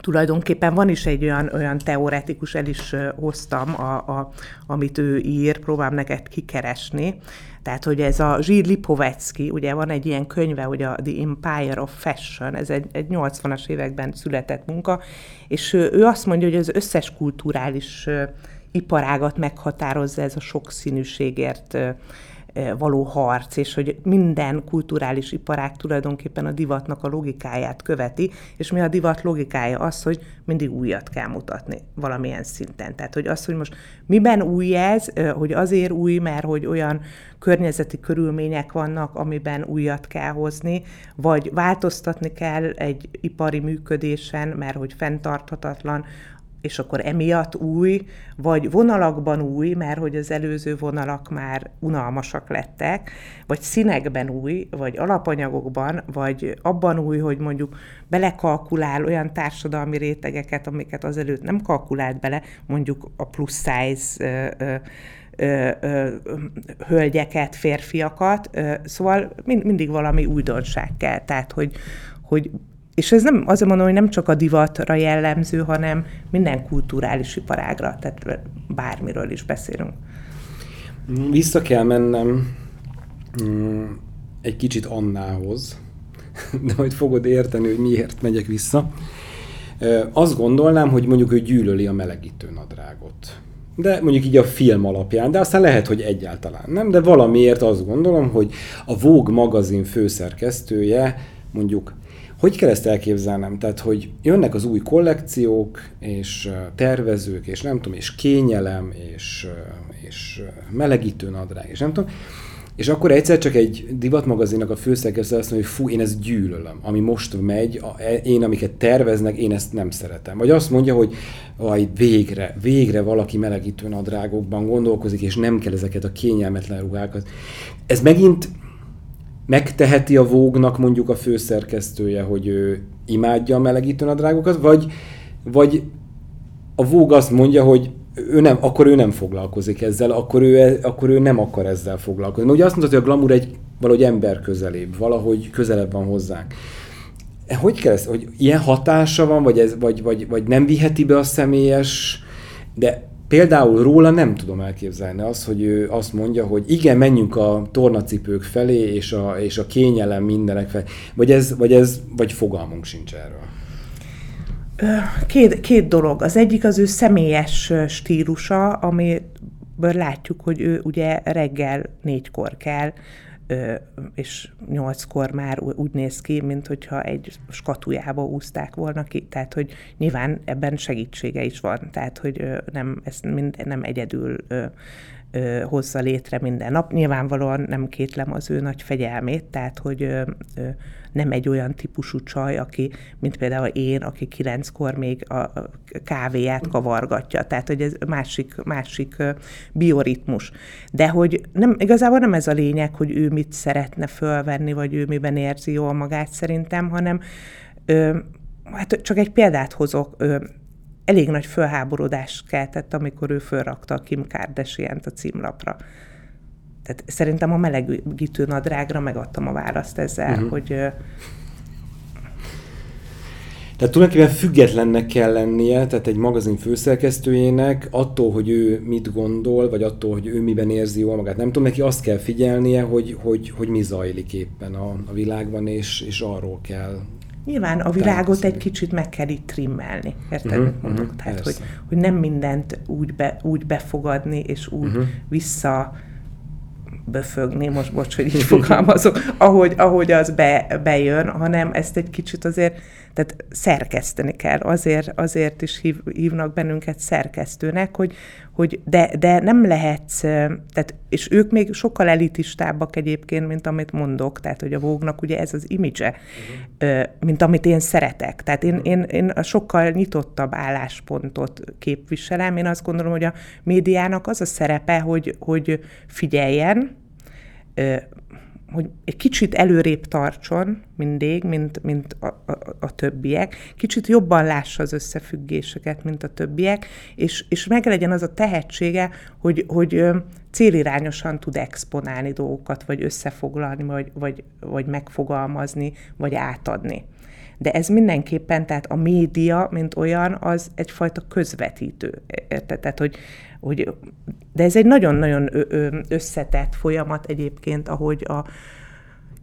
tulajdonképpen van is egy olyan, olyan teoretikus, el is hoztam, a, a, amit ő ír, próbálom neked kikeresni. Tehát, hogy ez a Zsír Lipovetsky, ugye van egy ilyen könyve, hogy a The Empire of Fashion, ez egy, egy 80-as években született munka, és ő, ő azt mondja, hogy az összes kulturális iparágat meghatározza ez a sokszínűségért való harc, és hogy minden kulturális iparág tulajdonképpen a divatnak a logikáját követi, és mi a divat logikája az, hogy mindig újat kell mutatni valamilyen szinten. Tehát, hogy az, hogy most miben új ez, hogy azért új, mert hogy olyan környezeti körülmények vannak, amiben újat kell hozni, vagy változtatni kell egy ipari működésen, mert hogy fenntarthatatlan, és akkor emiatt új, vagy vonalakban új, mert hogy az előző vonalak már unalmasak lettek, vagy színekben új, vagy alapanyagokban, vagy abban új, hogy mondjuk belekalkulál olyan társadalmi rétegeket, amiket azelőtt nem kalkulált bele, mondjuk a plusz size ö, ö, ö, hölgyeket, férfiakat, ö, szóval mind, mindig valami újdonság kell, tehát hogy, hogy és ez nem, azért mondom, hogy nem csak a divatra jellemző, hanem minden kulturális iparágra, tehát bármiről is beszélünk. Vissza kell mennem mm, egy kicsit Annához, (laughs) de majd fogod érteni, hogy miért megyek vissza. Azt gondolnám, hogy mondjuk ő gyűlöli a melegítő nadrágot. De mondjuk így a film alapján, de aztán lehet, hogy egyáltalán nem, de valamiért azt gondolom, hogy a Vogue magazin főszerkesztője mondjuk hogy kell ezt elképzelnem? Tehát, hogy jönnek az új kollekciók, és tervezők, és nem tudom, és kényelem, és, és melegítő nadrág, és nem tudom, és akkor egyszer csak egy divatmagazinnak a főszerkesztő azt mondja, hogy fú, én ezt gyűlölöm, ami most megy, e, én amiket terveznek, én ezt nem szeretem. Vagy azt mondja, hogy aj, végre, végre valaki melegítő nadrágokban gondolkozik, és nem kell ezeket a kényelmetlen ruhákat. Ez megint megteheti a vógnak mondjuk a főszerkesztője, hogy ő imádja a melegítő nadrágokat, vagy, vagy a vóg azt mondja, hogy ő nem, akkor ő nem foglalkozik ezzel, akkor ő, akkor ő nem akar ezzel foglalkozni. Mert ugye azt mondta, hogy a glamour egy valahogy ember közelébb, valahogy közelebb van hozzánk. Hogy kell ez, hogy ilyen hatása van, vagy, ez, vagy, vagy, vagy nem viheti be a személyes, de Például róla nem tudom elképzelni azt, hogy ő azt mondja, hogy igen, menjünk a tornacipők felé, és a, és a kényelem mindenek felé. Vagy ez, vagy ez, vagy fogalmunk sincs erről. Két, két dolog. Az egyik az ő személyes stílusa, amiből látjuk, hogy ő ugye reggel négykor kell, és nyolckor már úgy néz ki, mint hogyha egy skatujába úzták volna ki, tehát hogy nyilván ebben segítsége is van, tehát hogy nem, ezt mind, nem egyedül hozza létre minden nap. Nyilvánvalóan nem kétlem az ő nagy fegyelmét, tehát hogy nem egy olyan típusú csaj, aki, mint például én, aki kilenckor még a kávéját kavargatja. Tehát, hogy ez másik, másik bioritmus. De hogy nem, igazából nem ez a lényeg, hogy ő mit szeretne fölvenni, vagy ő miben érzi jól magát szerintem, hanem ö, hát csak egy példát hozok, ö, elég nagy fölháborodást keltett, amikor ő fölrakta a Kim kardashian a címlapra. Tehát szerintem a melegítő nadrágra megadtam a választ ezzel, uh-huh. hogy... Tehát tulajdonképpen függetlennek kell lennie, tehát egy magazin főszerkesztőjének attól, hogy ő mit gondol, vagy attól, hogy ő miben érzi jól magát. Nem tudom, neki azt kell figyelnie, hogy, hogy, hogy mi zajlik éppen a, a világban, és, és arról kell Nyilván a világot egy kicsit meg kell itt trimmelni, érted, uh-huh, mit mondok? Uh-huh, Tehát, hogy, hogy nem mindent úgy, be, úgy befogadni, és úgy uh-huh. vissza böfögni, most bocs, hogy így fogalmazok, ahogy, ahogy az be, bejön, hanem ezt egy kicsit azért, tehát szerkeszteni kell. Azért, azért is hív, hívnak bennünket szerkesztőnek, hogy, hogy de, de nem lehetsz, tehát, és ők még sokkal elitistábbak egyébként, mint amit mondok, tehát, hogy a vógnak ugye ez az imidzse, uh-huh. mint amit én szeretek. Tehát én, én, én a sokkal nyitottabb álláspontot képviselem. Én azt gondolom, hogy a médiának az a szerepe, hogy, hogy figyeljen, hogy egy kicsit előrébb tartson mindig, mint, mint a, a, a többiek, kicsit jobban lássa az összefüggéseket, mint a többiek, és, és meg legyen az a tehetsége, hogy, hogy célirányosan tud exponálni dolgokat, vagy összefoglalni, vagy, vagy, vagy megfogalmazni, vagy átadni. De ez mindenképpen, tehát a média, mint olyan, az egyfajta közvetítő. Érted? Tehát, hogy, hogy, de ez egy nagyon-nagyon összetett folyamat egyébként, ahogy a,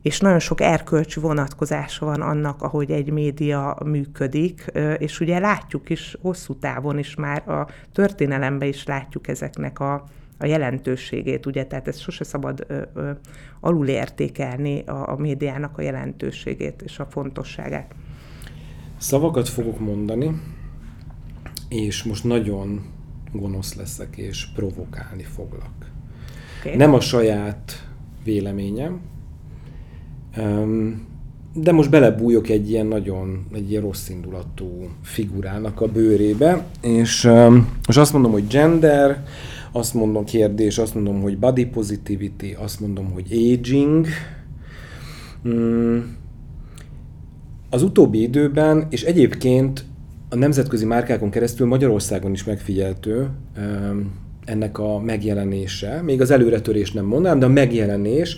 és nagyon sok erkölcsi vonatkozása van annak, ahogy egy média működik, és ugye látjuk is hosszú távon is már a történelemben is látjuk ezeknek a, a jelentőségét, ugye, tehát ezt sose szabad ö, ö, alulértékelni a, a médiának a jelentőségét és a fontosságát. Szavakat fogok mondani, és most nagyon gonosz leszek, és provokálni foglak. Okay. Nem a saját véleményem, de most belebújok egy ilyen nagyon, egy ilyen rossz indulatú figurának a bőrébe, és most azt mondom, hogy gender, azt mondom kérdés, azt mondom, hogy body positivity, azt mondom, hogy aging. Mm. Az utóbbi időben, és egyébként a nemzetközi márkákon keresztül Magyarországon is megfigyeltő ennek a megjelenése. Még az előretörés nem mondanám, de a megjelenés.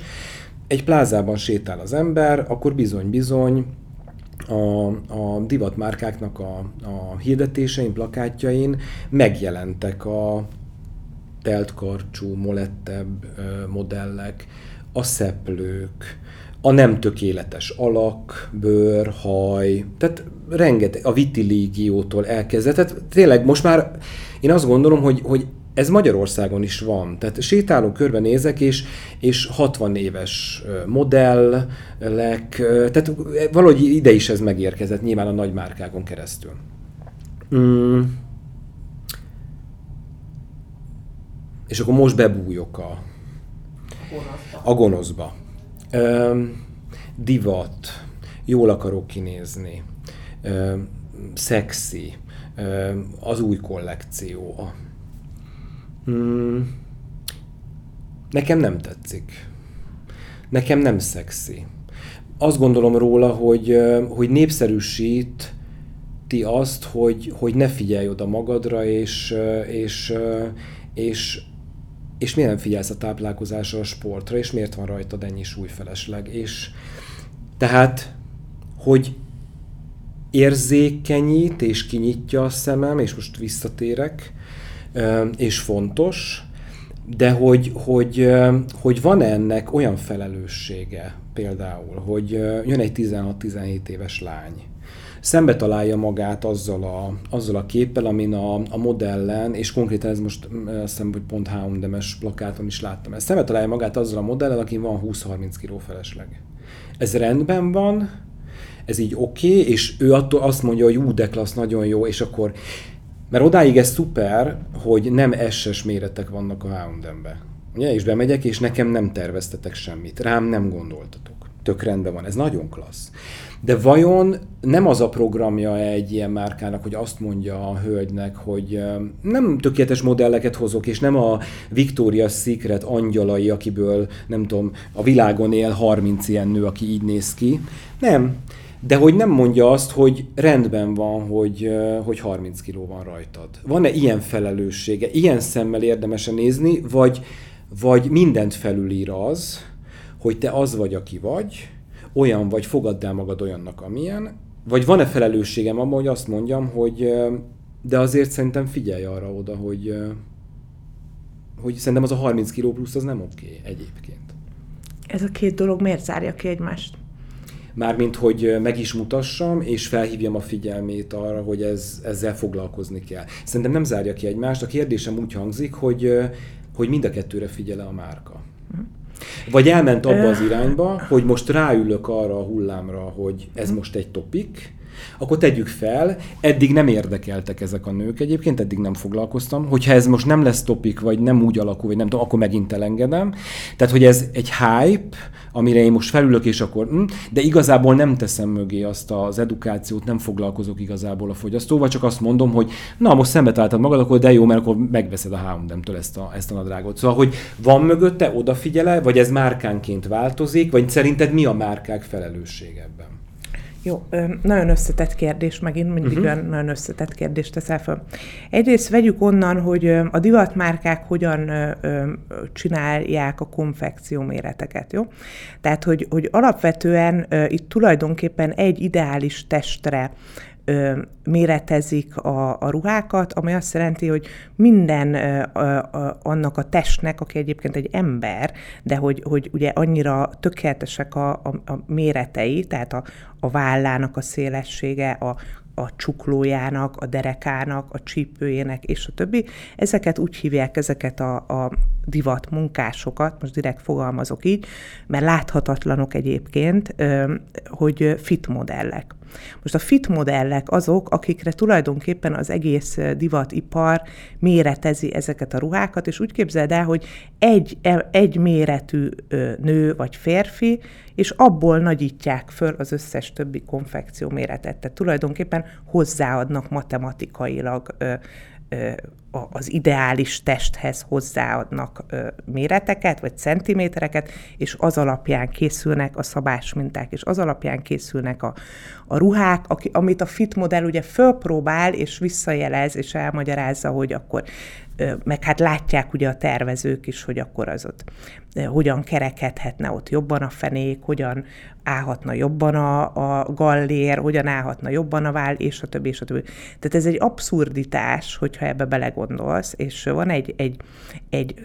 Egy plázában sétál az ember, akkor bizony-bizony a, a divatmárkáknak a, a hirdetésein, plakátjain megjelentek a teltkarcsú, molettebb modellek, a szeplők, a nem tökéletes alak, bőr, haj, tehát rengeteg, a vitiligiótól elkezdve, tehát tényleg most már én azt gondolom, hogy, hogy ez Magyarországon is van. Tehát sétálok, körbenézek, és, és 60 éves modellek, tehát valahogy ide is ez megérkezett, nyilván a nagy márkákon keresztül. Mm. És akkor most bebújok a, a gonoszba divat, jól akarok kinézni, szexi, az új kollekció. Hmm. Nekem nem tetszik. Nekem nem szexi. Azt gondolom róla, hogy, hogy népszerűsít ti azt, hogy, hogy ne figyelj oda magadra, és, és, és és miért nem figyelsz a táplálkozásra, a sportra, és miért van rajtad ennyi súlyfelesleg. És tehát, hogy érzékenyít és kinyitja a szemem, és most visszatérek, és fontos, de hogy, hogy, hogy van ennek olyan felelőssége például, hogy jön egy 16-17 éves lány, szembe találja magát azzal a, azzal a képpel, amin a, a modellen, és konkrétan ez most azt hiszem, hogy pont H&M-es plakáton is láttam, ez szembe találja magát azzal a modellel, akin van 20-30 kg felesleg. Ez rendben van, ez így oké, okay, és ő attól azt mondja, hogy ú, de klassz, nagyon jó, és akkor Mert odáig ez szuper, hogy nem SS méretek vannak a H&M-be. Ugye, és bemegyek, és nekem nem terveztetek semmit. Rám nem gondoltatok. Tök rendben van, ez nagyon klassz. De vajon nem az a programja egy ilyen márkának, hogy azt mondja a hölgynek, hogy nem tökéletes modelleket hozok, és nem a Victoria's Secret angyalai, akiből nem tudom, a világon él 30 ilyen nő, aki így néz ki. Nem. De hogy nem mondja azt, hogy rendben van, hogy, hogy 30 kiló van rajtad. Van-e ilyen felelőssége? Ilyen szemmel érdemesen nézni, vagy, vagy mindent felülír az, hogy te az vagy, aki vagy, olyan vagy, fogadd el magad olyannak, amilyen, vagy van-e felelősségem abban, hogy azt mondjam, hogy de azért szerintem figyelj arra oda, hogy, hogy szerintem az a 30 kiló plusz az nem oké okay, egyébként. Ez a két dolog miért zárja ki egymást? Mármint, hogy meg is mutassam, és felhívjam a figyelmét arra, hogy ez, ezzel foglalkozni kell. Szerintem nem zárja ki egymást. A kérdésem úgy hangzik, hogy, hogy mind a kettőre figyele a márka. Vagy elment abba az irányba, hogy most ráülök arra a hullámra, hogy ez most egy topik, akkor tegyük fel, eddig nem érdekeltek ezek a nők egyébként, eddig nem foglalkoztam. Hogyha ez most nem lesz topik, vagy nem úgy alakul, vagy nem tudom, akkor megint elengedem. Tehát, hogy ez egy hype, amire én most felülök, és akkor, hm, de igazából nem teszem mögé azt az edukációt, nem foglalkozok igazából a fogyasztóval, csak azt mondom, hogy na, most szembe találtad magad, akkor de jó, mert akkor megveszed a H&M-től ezt a, ezt a nadrágot. Szóval, hogy van mögötte, odafigyele, vagy ez márkánként változik, vagy szerinted mi a márkák felelősség ebben? Jó, nagyon összetett kérdés, megint mindig uh-huh. olyan nagyon összetett kérdést teszel fel. Egyrészt vegyük onnan, hogy a divatmárkák hogyan csinálják a konfekció méreteket, jó? Tehát, hogy, hogy alapvetően itt tulajdonképpen egy ideális testre ö, méretezik a, a ruhákat, ami azt jelenti, hogy minden ö, ö, annak a testnek, aki egyébként egy ember, de hogy, hogy ugye annyira tökéletesek a, a, a méretei, tehát a, a vállának a szélessége, a, a csuklójának, a derekának, a csípőjének, és a többi. Ezeket úgy hívják, ezeket a, a divat munkásokat, most direkt fogalmazok így, mert láthatatlanok egyébként, hogy fit modellek. Most a fit modellek azok, akikre tulajdonképpen az egész divatipar méretezi ezeket a ruhákat, és úgy képzeld el, hogy egy, egy méretű nő vagy férfi, és abból nagyítják föl az összes többi konfekció méretet. Tehát tulajdonképpen hozzáadnak matematikailag az ideális testhez hozzáadnak méreteket, vagy centimétereket, és az alapján készülnek a szabás minták, és az alapján készülnek a, a ruhák, aki, amit a fit modell ugye fölpróbál, és visszajelez, és elmagyarázza, hogy akkor meg hát látják ugye a tervezők is, hogy akkor az ott hogyan kerekedhetne ott jobban a fenék, hogyan állhatna jobban a, a gallér, hogyan állhatna jobban a váll, és a többi, és a többi. Tehát ez egy abszurditás, hogyha ebbe belegondolsz, és van egy, egy, egy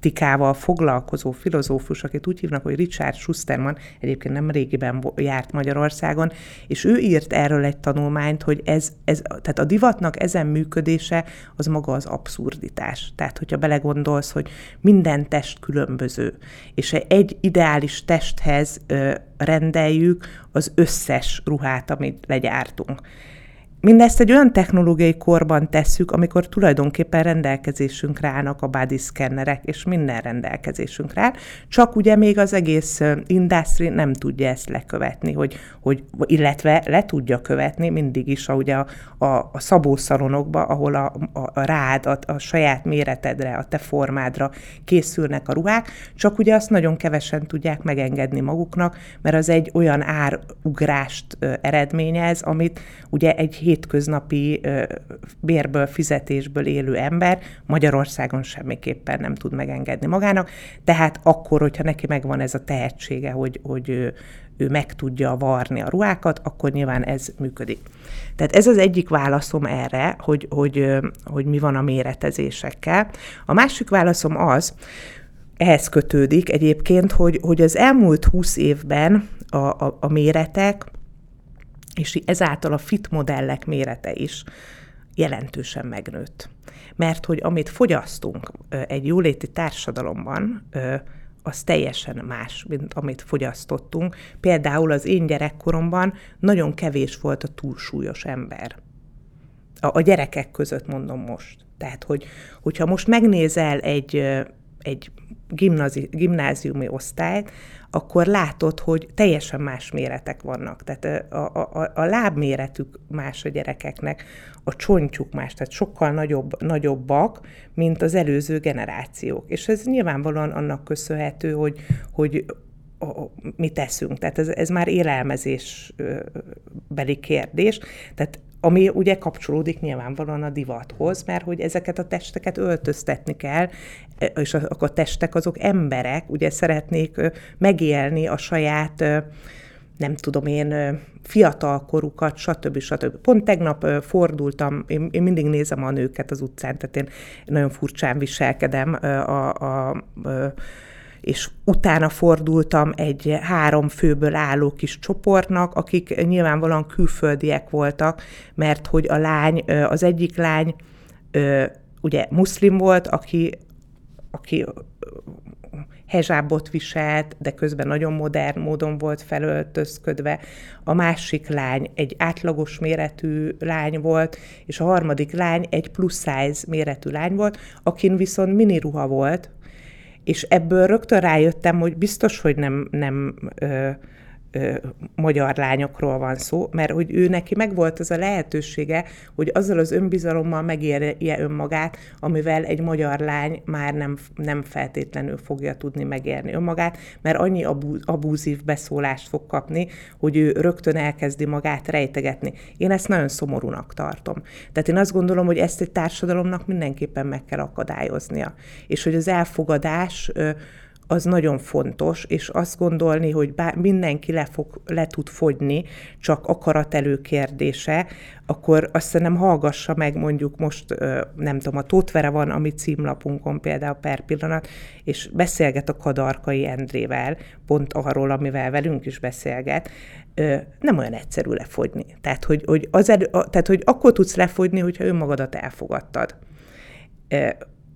politikával foglalkozó filozófus, akit úgy hívnak, hogy Richard Schusterman, egyébként nem régiben járt Magyarországon, és ő írt erről egy tanulmányt, hogy ez, ez tehát a divatnak ezen működése az maga az abszurditás. Tehát, hogyha belegondolsz, hogy minden test különböző, és egy ideális testhez rendeljük az összes ruhát, amit legyártunk. Mindezt egy olyan technológiai korban tesszük, amikor tulajdonképpen rendelkezésünkre állnak a body szkennerek, és minden rendelkezésünkre áll, csak ugye még az egész industry nem tudja ezt lekövetni, hogy, hogy illetve le tudja követni mindig is a, ugye a, a, a szabószalonokba, ahol a, a, a rád, a, a saját méretedre, a te formádra készülnek a ruhák, csak ugye azt nagyon kevesen tudják megengedni maguknak, mert az egy olyan árugrást eredményez, amit ugye egy hétköznapi bérből, fizetésből élő ember Magyarországon semmiképpen nem tud megengedni magának, tehát akkor, hogyha neki megvan ez a tehetsége, hogy, hogy ő, ő meg tudja varni a ruhákat, akkor nyilván ez működik. Tehát ez az egyik válaszom erre, hogy, hogy, hogy mi van a méretezésekkel. A másik válaszom az, ehhez kötődik egyébként, hogy, hogy az elmúlt húsz évben a, a, a méretek és ezáltal a fit modellek mérete is jelentősen megnőtt. Mert hogy amit fogyasztunk egy jóléti társadalomban, az teljesen más, mint amit fogyasztottunk. Például az én gyerekkoromban nagyon kevés volt a túlsúlyos ember a, a gyerekek között mondom most. Tehát, hogy, hogyha most megnézel egy, egy gimnázi, gimnáziumi osztályt, akkor látod, hogy teljesen más méretek vannak. Tehát a, a, a lábméretük más a gyerekeknek, a csontjuk más, tehát sokkal nagyobb, nagyobbak, mint az előző generációk. És ez nyilvánvalóan annak köszönhető, hogy, hogy mi teszünk. Tehát ez, ez már élelmezésbeli kérdés. Tehát ami ugye kapcsolódik nyilvánvalóan a divathoz, mert hogy ezeket a testeket öltöztetni kell, és a, a testek azok emberek, ugye szeretnék megélni a saját nem tudom én, fiatalkorukat, stb. stb. Pont tegnap fordultam, én, én mindig nézem a nőket az utcán, tehát én nagyon furcsán viselkedem a, a, a és utána fordultam egy három főből álló kis csoportnak, akik nyilvánvalóan külföldiek voltak, mert hogy a lány, az egyik lány ugye muszlim volt, aki, aki hezsábot viselt, de közben nagyon modern módon volt felöltözködve. A másik lány egy átlagos méretű lány volt, és a harmadik lány egy plus size méretű lány volt, akin viszont miniruha volt, és ebből rögtön rájöttem, hogy biztos, hogy nem, nem ö, ö, magyar lányokról van szó, mert hogy ő neki megvolt az a lehetősége, hogy azzal az önbizalommal megérje önmagát, amivel egy magyar lány már nem, nem feltétlenül fogja tudni megérni önmagát, mert annyi abú, abúzív beszólást fog kapni, hogy ő rögtön elkezdi magát rejtegetni. Én ezt nagyon szomorúnak tartom. Tehát én azt gondolom, hogy ezt egy társadalomnak mindenképpen meg kell akadályoznia. És hogy az elfogadás az nagyon fontos, és azt gondolni, hogy bár mindenki le, fog, le tud fogyni, csak akarat előkérdése, akkor azt nem hallgassa meg mondjuk most, nem tudom, a Tótvere van a mi címlapunkon például per pillanat, és beszélget a Kadarkai Endrével, pont arról, amivel velünk is beszélget, nem olyan egyszerű lefogyni. Tehát, hogy, hogy, az elő, tehát, hogy akkor tudsz lefogyni, hogyha önmagadat elfogadtad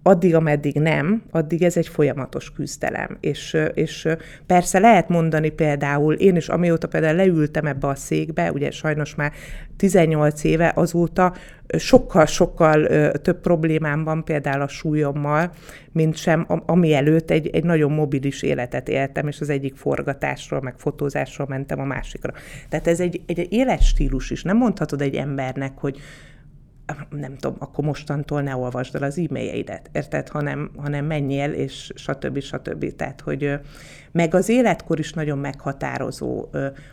addig, ameddig nem, addig ez egy folyamatos küzdelem. És, és persze lehet mondani például, én is amióta például leültem ebbe a székbe, ugye sajnos már 18 éve azóta sokkal-sokkal több problémám van például a súlyommal, mint sem, ami előtt egy, egy nagyon mobilis életet éltem, és az egyik forgatásról, meg fotózásról mentem a másikra. Tehát ez egy, egy életstílus is. Nem mondhatod egy embernek, hogy nem tudom, akkor mostantól ne olvasd el az e-mailjeidet, érted, hanem, hanem menjél, és stb. stb. Tehát, hogy meg az életkor is nagyon meghatározó.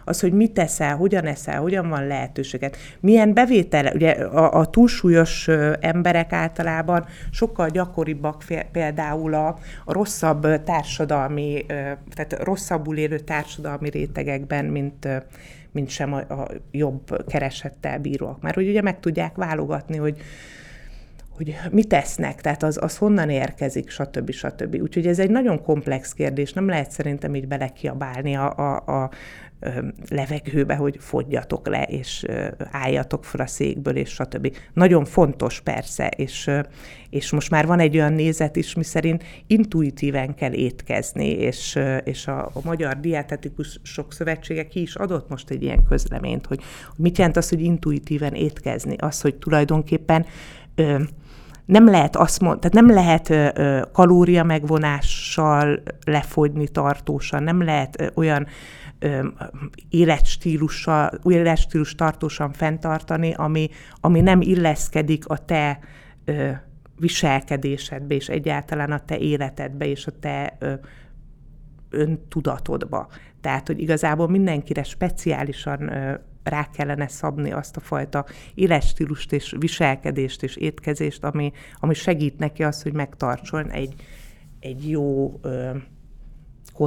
Az, hogy mit teszel, hogyan eszel, hogyan van lehetőséget, milyen bevétel, ugye a, a túlsúlyos emberek általában sokkal gyakoribbak például a, a rosszabb társadalmi, tehát rosszabbul élő társadalmi rétegekben, mint mint sem a, a jobb keresettel bíróak. Mert hogy ugye meg tudják válogatni, hogy hogy mit tesznek, tehát az, az honnan érkezik, stb. stb. Úgyhogy ez egy nagyon komplex kérdés, nem lehet szerintem így belekiabálni a, a, a levegőbe, hogy fogjatok le, és álljatok fel a székből, és stb. Nagyon fontos persze, és, és most már van egy olyan nézet is, mi szerint intuitíven kell étkezni, és, és a, a Magyar Dietetikusok Szövetsége ki is adott most egy ilyen közleményt, hogy, hogy mit jelent az, hogy intuitíven étkezni. Az, hogy tulajdonképpen nem lehet azt mondani, tehát nem lehet ö, kalória megvonással lefogyni tartósan, nem lehet ö, olyan ö, életstílussal, életstílus tartósan fenntartani, ami, ami nem illeszkedik a te ö, viselkedésedbe, és egyáltalán a te életedbe, és a te ö, öntudatodba. Tehát, hogy igazából mindenkire speciálisan ö, rá kellene szabni azt a fajta életstílust és viselkedést és étkezést, ami, ami segít neki az, hogy megtartson egy, egy jó ö,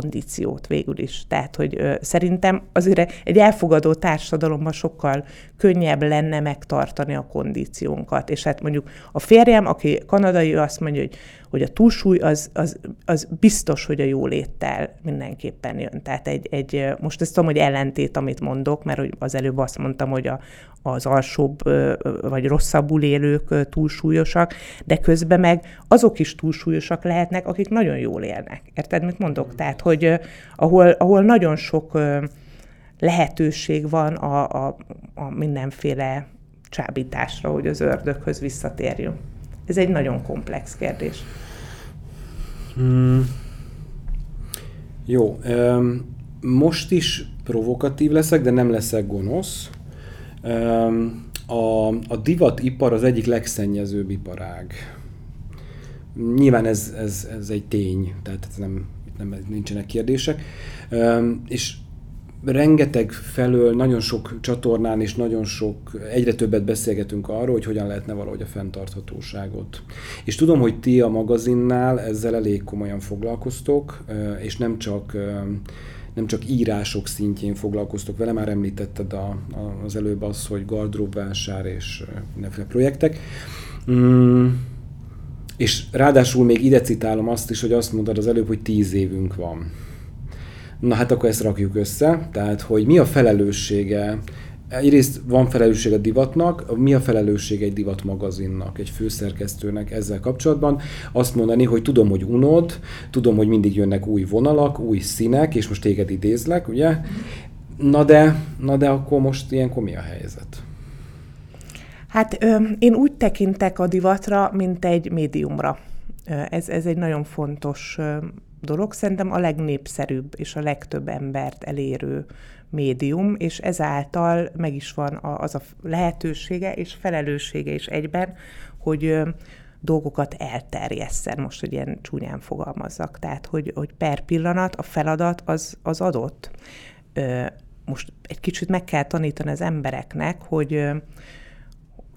kondíciót végül is. Tehát, hogy ö, szerintem azért egy elfogadó társadalomban sokkal könnyebb lenne megtartani a kondíciónkat. És hát mondjuk a férjem, aki kanadai, azt mondja, hogy, hogy a túlsúly az, az, az biztos, hogy a jóléttel mindenképpen jön. Tehát egy, egy, most ezt tudom, hogy ellentét, amit mondok, mert az előbb azt mondtam, hogy a, az alsóbb vagy rosszabbul élők túlsúlyosak, de közben meg azok is túlsúlyosak lehetnek, akik nagyon jól élnek. Érted, mit mondok? Tehát, hogy ahol, ahol nagyon sok lehetőség van a, a, a mindenféle megcsábításra, hogy az ördöghöz visszatérjünk? Ez egy nagyon komplex kérdés. Hmm. Jó. Um, most is provokatív leszek, de nem leszek gonosz. Um, a, a divatipar az egyik legszennyezőbb iparág. Nyilván ez, ez, ez egy tény, tehát nem, nem, nincsenek kérdések. Um, és rengeteg felől, nagyon sok csatornán és nagyon sok, egyre többet beszélgetünk arról, hogy hogyan lehetne valahogy a fenntarthatóságot. És tudom, hogy ti a magazinnál ezzel elég komolyan foglalkoztok, és nem csak nem csak írások szintjén foglalkoztok vele, már említetted a, a, az előbb az, hogy gardróbvásár és mindenféle projektek. Mm, és ráadásul még ide citálom azt is, hogy azt mondod az előbb, hogy tíz évünk van. Na hát akkor ezt rakjuk össze, tehát hogy mi a felelőssége Egyrészt van felelősség a divatnak, mi a felelősség egy divat magazinnak, egy főszerkesztőnek ezzel kapcsolatban? Azt mondani, hogy tudom, hogy unod, tudom, hogy mindig jönnek új vonalak, új színek, és most téged idézlek, ugye? Na de, na de akkor most ilyenkor mi a helyzet? Hát ö, én úgy tekintek a divatra, mint egy médiumra. Ez, ez egy nagyon fontos dolog, szerintem a legnépszerűbb és a legtöbb embert elérő médium, és ezáltal meg is van az a lehetősége és felelőssége is egyben, hogy dolgokat elterjesszen, most, hogy ilyen csúnyán fogalmazzak. Tehát, hogy, hogy per pillanat a feladat az, az adott. Most egy kicsit meg kell tanítani az embereknek, hogy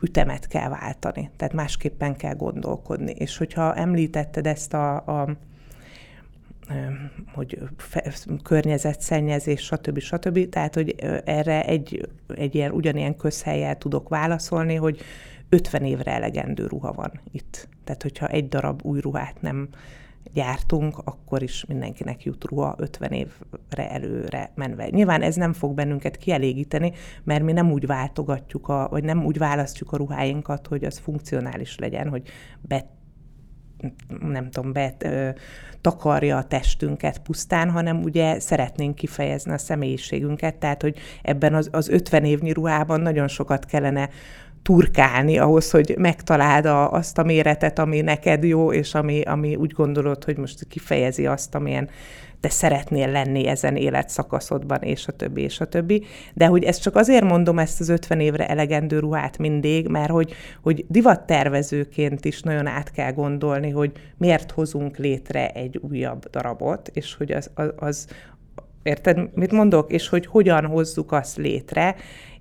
ütemet kell váltani, tehát másképpen kell gondolkodni. És hogyha említetted ezt a, a hogy környezetszennyezés, stb. stb. Tehát, hogy erre egy, egy ilyen ugyanilyen közhelyel tudok válaszolni, hogy 50 évre elegendő ruha van itt. Tehát, hogyha egy darab új ruhát nem gyártunk, akkor is mindenkinek jut ruha 50 évre előre menve. Nyilván ez nem fog bennünket kielégíteni, mert mi nem úgy váltogatjuk, a, vagy nem úgy választjuk a ruháinkat, hogy az funkcionális legyen, hogy bet nem tudom, bet, ö, takarja a testünket pusztán, hanem ugye szeretnénk kifejezni a személyiségünket, tehát hogy ebben az, az 50 évnyi ruhában nagyon sokat kellene turkálni ahhoz, hogy megtaláld a, azt a méretet, ami neked jó, és ami, ami úgy gondolod, hogy most kifejezi azt, amilyen te szeretnél lenni ezen életszakaszodban, és a többi, és a többi. De hogy ezt csak azért mondom ezt az 50 évre elegendő ruhát mindig, mert hogy, hogy divattervezőként is nagyon át kell gondolni, hogy miért hozunk létre egy újabb darabot, és hogy az, az, az Érted, mit mondok? És hogy hogyan hozzuk azt létre,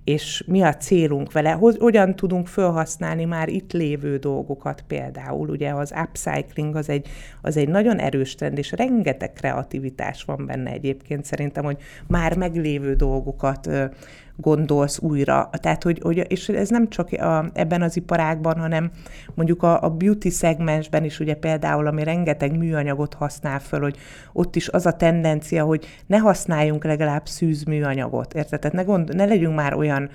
és mi a célunk vele, hogyan tudunk felhasználni már itt lévő dolgokat például. Ugye az upcycling az egy, az egy nagyon erős trend, és rengeteg kreativitás van benne egyébként szerintem, hogy már meglévő dolgokat gondolsz újra. Tehát, hogy, hogy és ez nem csak a, ebben az iparágban, hanem mondjuk a, a beauty szegmensben is ugye például, ami rengeteg műanyagot használ föl, hogy ott is az a tendencia, hogy ne használjunk legalább szűz műanyagot, érted? Tehát ne, gond, ne legyünk már olyan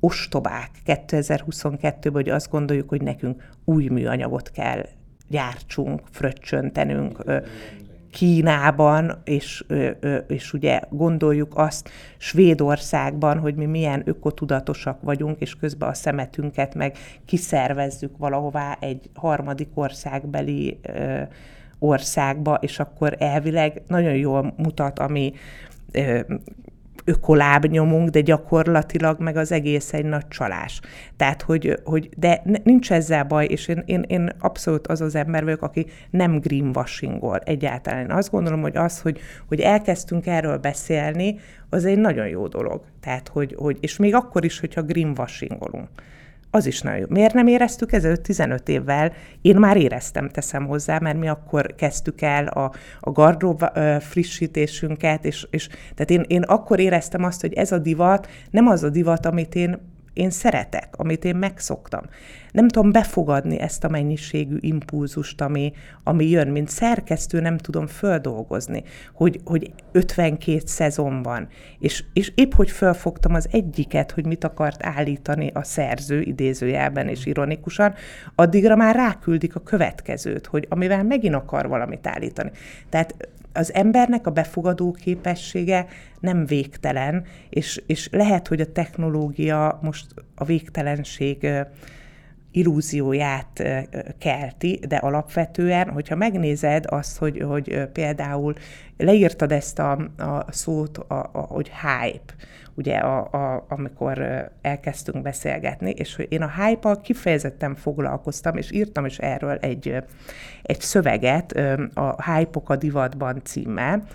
ostobák 2022-ben, hogy azt gondoljuk, hogy nekünk új műanyagot kell gyártsunk, fröccsöntenünk, Kínában, és, és ugye gondoljuk azt Svédországban, hogy mi milyen ökotudatosak vagyunk, és közben a szemetünket meg kiszervezzük valahová egy harmadik országbeli országba, és akkor elvileg nagyon jól mutat, ami ökolábnyomunk, de gyakorlatilag meg az egész egy nagy csalás. Tehát, hogy, hogy de nincs ezzel baj, és én, én, én abszolút az az ember vagyok, aki nem greenwashingol egyáltalán. Én azt gondolom, hogy az, hogy, hogy elkezdtünk erről beszélni, az egy nagyon jó dolog. Tehát, hogy, hogy és még akkor is, hogyha greenwashingolunk az is nagyon jó. Miért nem éreztük ezelőtt 15 évvel? Én már éreztem, teszem hozzá, mert mi akkor kezdtük el a, a gardrób frissítésünket, és, és tehát én, én akkor éreztem azt, hogy ez a divat nem az a divat, amit én én szeretek, amit én megszoktam. Nem tudom befogadni ezt a mennyiségű impulzust, ami, ami jön, mint szerkesztő nem tudom földolgozni, hogy, hogy 52 szezon van, és, és épp hogy fölfogtam az egyiket, hogy mit akart állítani a szerző idézőjelben és ironikusan, addigra már ráküldik a következőt, hogy amivel megint akar valamit állítani. Tehát az embernek a befogadó képessége nem végtelen, és, és lehet, hogy a technológia most a végtelenség illúzióját kelti, de alapvetően, hogyha megnézed azt, hogy, hogy például leírtad ezt a, a szót, a, a, hogy hype, ugye, a, a, amikor elkezdtünk beszélgetni, és hogy én a hype kifejezetten foglalkoztam, és írtam is erről egy, egy szöveget, a hype a divatban címmel,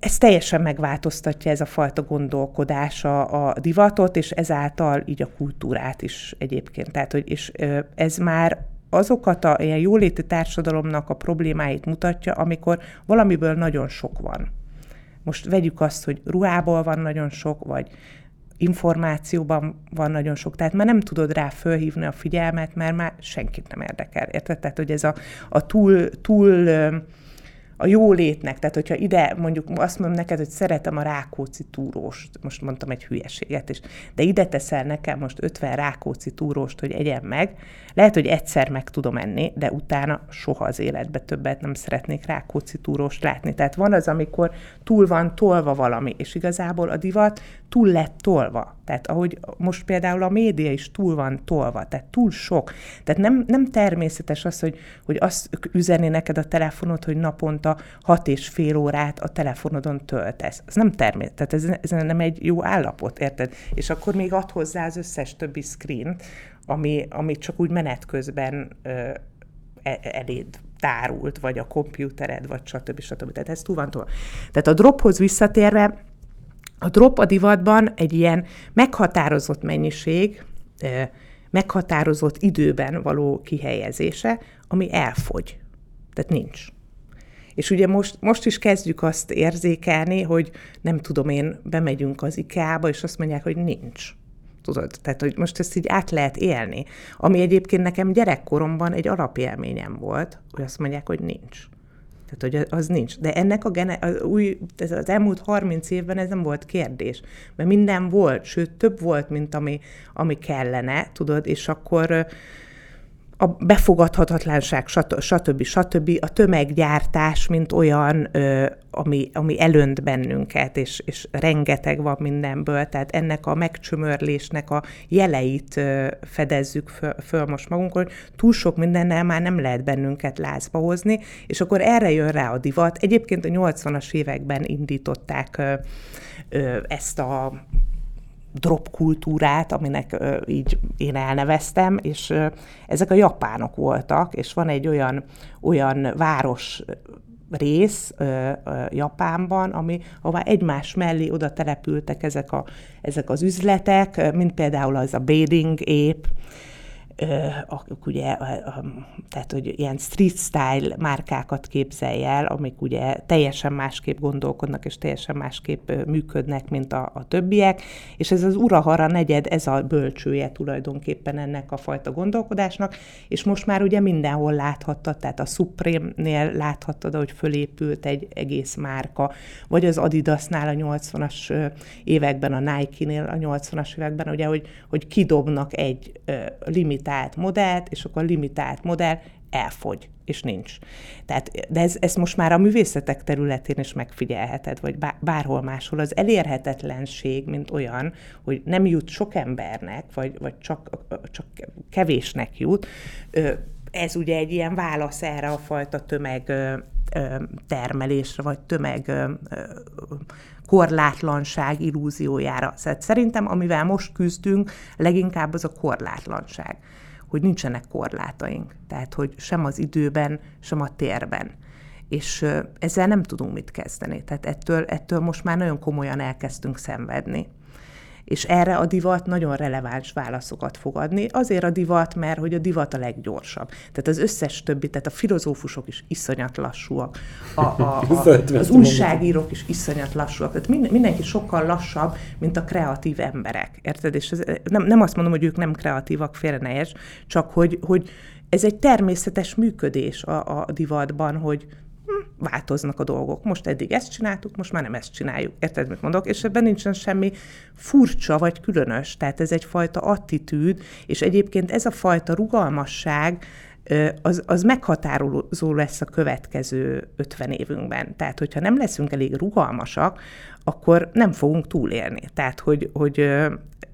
ez teljesen megváltoztatja ez a fajta gondolkodása a divatot, és ezáltal így a kultúrát is egyébként. Tehát, hogy és ez már azokat a ilyen jóléti társadalomnak a problémáit mutatja, amikor valamiből nagyon sok van. Most vegyük azt, hogy ruhából van nagyon sok, vagy információban van nagyon sok, tehát már nem tudod rá fölhívni a figyelmet, mert már senkit nem érdekel, érted? Tehát, hogy ez a, a túl, túl a jólétnek, tehát hogyha ide mondjuk azt mondom neked, hogy szeretem a Rákóczi túróst, most mondtam egy hülyeséget is, de ide teszel nekem most 50 Rákóczi túróst, hogy egyen meg, lehet, hogy egyszer meg tudom enni, de utána soha az életbe többet nem szeretnék Rákóczi túróst látni. Tehát van az, amikor túl van tolva valami, és igazából a divat túl lett tolva. Tehát ahogy most például a média is túl van tolva, tehát túl sok. Tehát nem, nem természetes az, hogy, hogy azt üzeni neked a telefonod, hogy naponta hat és fél órát a telefonodon töltesz. Ez nem természetes, tehát ez, ez nem egy jó állapot, érted? És akkor még ad hozzá az összes többi screen, ami, ami csak úgy menet közben ö, e, eléd tárult, vagy a kompjútered, vagy stb. stb. Tehát ez túl van túl. Tehát a drophoz visszatérve, a drop a divatban egy ilyen meghatározott mennyiség, meghatározott időben való kihelyezése, ami elfogy. Tehát nincs. És ugye most, most is kezdjük azt érzékelni, hogy nem tudom én, bemegyünk az IKEA-ba, és azt mondják, hogy nincs. Tudod? Tehát, hogy most ezt így át lehet élni. Ami egyébként nekem gyerekkoromban egy alapélményem volt, hogy azt mondják, hogy nincs. Tehát, hogy az nincs. De ennek a gene, az, új, ez az elmúlt 30 évben ez nem volt kérdés. Mert minden volt, sőt, több volt, mint ami, ami kellene, tudod, és akkor a befogadhatatlanság, stb. stb. A tömeggyártás, mint olyan, ami, ami elönt bennünket, és, és rengeteg van mindenből, tehát ennek a megcsömörlésnek a jeleit fedezzük föl, föl most magunkon, hogy túl sok mindennel már nem lehet bennünket lázba hozni, és akkor erre jön rá a divat. Egyébként a 80-as években indították ezt a drop kultúrát, aminek ö, így én elneveztem, és ö, ezek a japánok voltak, és van egy olyan, olyan város rész ö, ö, Japánban, ami, ahová egymás mellé oda települtek ezek, a, ezek az üzletek, mint például az a Bathing Ape, akik ugye, tehát hogy ilyen street style márkákat képzelj el, amik ugye teljesen másképp gondolkodnak, és teljesen másképp működnek, mint a, a többiek, és ez az Urahara negyed, ez a bölcsője tulajdonképpen ennek a fajta gondolkodásnak, és most már ugye mindenhol láthattad, tehát a Supreme-nél láthattad, hogy fölépült egy egész márka, vagy az Adidasnál a 80-as években, a Nike-nél a 80-as években, ugye, hogy, hogy kidobnak egy limitált limitált modellt, és akkor limitált modell elfogy, és nincs. Tehát, de ez, ez most már a művészetek területén is megfigyelheted, vagy bárhol máshol. Az elérhetetlenség, mint olyan, hogy nem jut sok embernek, vagy, vagy csak, csak kevésnek jut, ez ugye egy ilyen válasz erre a fajta tömeg termelésre, vagy tömeg korlátlanság illúziójára. Szóval szerintem, amivel most küzdünk, leginkább az a korlátlanság hogy nincsenek korlátaink. Tehát, hogy sem az időben, sem a térben. És ezzel nem tudunk mit kezdeni. Tehát ettől, ettől most már nagyon komolyan elkezdtünk szenvedni. És erre a divat nagyon releváns válaszokat fog adni. Azért a divat, mert hogy a divat a leggyorsabb. Tehát az összes többi, tehát a filozófusok is iszonyat lassúak, a, a, a, (laughs) az újságírók is iszonyat lassúak. Tehát minden, mindenki sokkal lassabb, mint a kreatív emberek. Érted? És ez, nem, nem azt mondom, hogy ők nem kreatívak, félre ne érts, csak hogy, hogy ez egy természetes működés a, a divatban, hogy változnak a dolgok. Most eddig ezt csináltuk, most már nem ezt csináljuk. Érted, mit mondok? És ebben nincsen semmi furcsa vagy különös. Tehát ez egyfajta attitűd, és egyébként ez a fajta rugalmasság, az, az meghatározó lesz a következő 50 évünkben. Tehát, hogyha nem leszünk elég rugalmasak, akkor nem fogunk túlélni. Tehát, hogy, hogy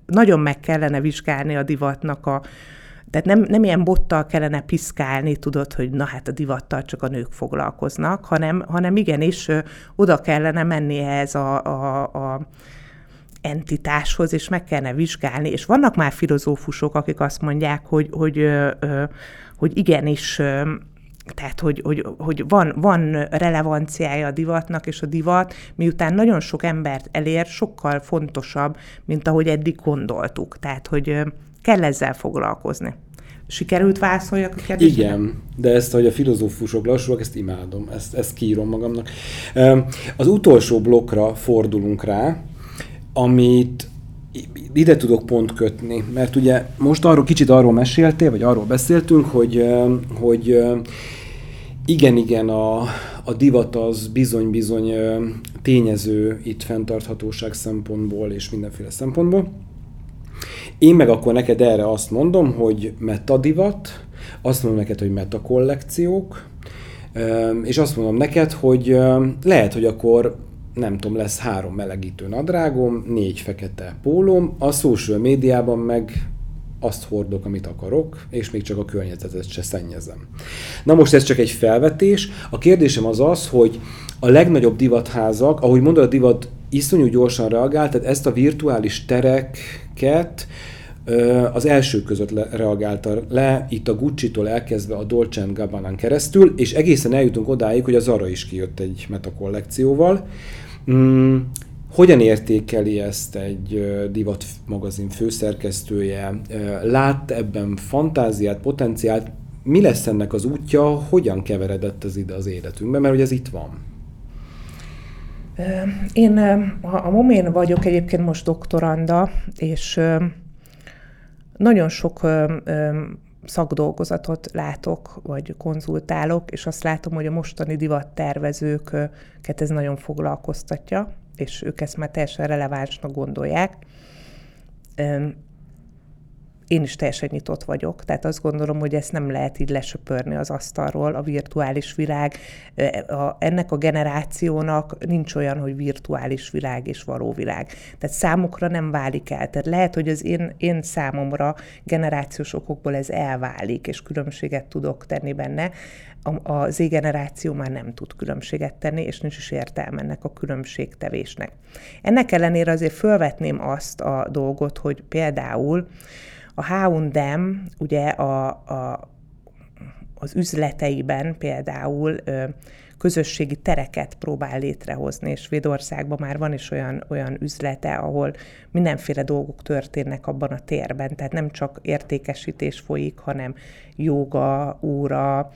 nagyon meg kellene vizsgálni a divatnak a, tehát nem, nem ilyen bottal kellene piszkálni, tudod, hogy na hát a divattal csak a nők foglalkoznak, hanem, hanem igenis oda kellene menni ehhez a, a, a entitáshoz, és meg kellene vizsgálni, és vannak már filozófusok, akik azt mondják, hogy, hogy, hogy igenis tehát, hogy, hogy, hogy van, van relevanciája a divatnak, és a divat, miután nagyon sok embert elér, sokkal fontosabb, mint ahogy eddig gondoltuk. Tehát, hogy kell ezzel foglalkozni. Sikerült válaszoljak a kérdésre? Igen, de ezt, hogy a filozófusok lassúak, ezt imádom, ezt, ezt kírom magamnak. Az utolsó blokkra fordulunk rá, amit ide tudok pont kötni, mert ugye most arról kicsit arról meséltél, vagy arról beszéltünk, hogy, hogy igen, igen, a, a divat az bizony-bizony tényező itt fenntarthatóság szempontból és mindenféle szempontból. Én meg akkor neked erre azt mondom, hogy metadivat, azt mondom neked, hogy metakollekciók, és azt mondom neked, hogy lehet, hogy akkor nem tudom, lesz három melegítő nadrágom, négy fekete pólóm, a social médiában meg azt hordok, amit akarok, és még csak a környezetet se szennyezem. Na most ez csak egy felvetés. A kérdésem az az, hogy a legnagyobb divatházak, ahogy mondod, a divat iszonyú gyorsan reagált, tehát ezt a virtuális tereket az első között le, reagálta le, itt a Gucci-tól elkezdve a Dolce gabbana keresztül, és egészen eljutunk odáig, hogy a Zara is kijött egy metakollekcióval. Mm, hogyan értékeli ezt egy divat magazin főszerkesztője? Lát ebben fantáziát, potenciált? Mi lesz ennek az útja? Hogyan keveredett ez ide az életünkbe? Mert hogy ez itt van. Én a Momén vagyok egyébként most doktoranda, és nagyon sok szakdolgozatot látok, vagy konzultálok, és azt látom, hogy a mostani divattervezőket ez nagyon foglalkoztatja, és ők ezt már teljesen relevánsnak gondolják én is teljesen nyitott vagyok, tehát azt gondolom, hogy ezt nem lehet így lesöpörni az asztalról, a virtuális világ. A, ennek a generációnak nincs olyan, hogy virtuális világ és való világ. Tehát számukra nem válik el. Tehát lehet, hogy az én, én számomra generációs okokból ez elválik, és különbséget tudok tenni benne. A, Z generáció már nem tud különbséget tenni, és nincs is értelme ennek a különbségtevésnek. Ennek ellenére azért fölvetném azt a dolgot, hogy például a H&M ugye a, a, az üzleteiben például közösségi tereket próbál létrehozni, és Védországban már van is olyan, olyan üzlete, ahol mindenféle dolgok történnek abban a térben, tehát nem csak értékesítés folyik, hanem joga, óra,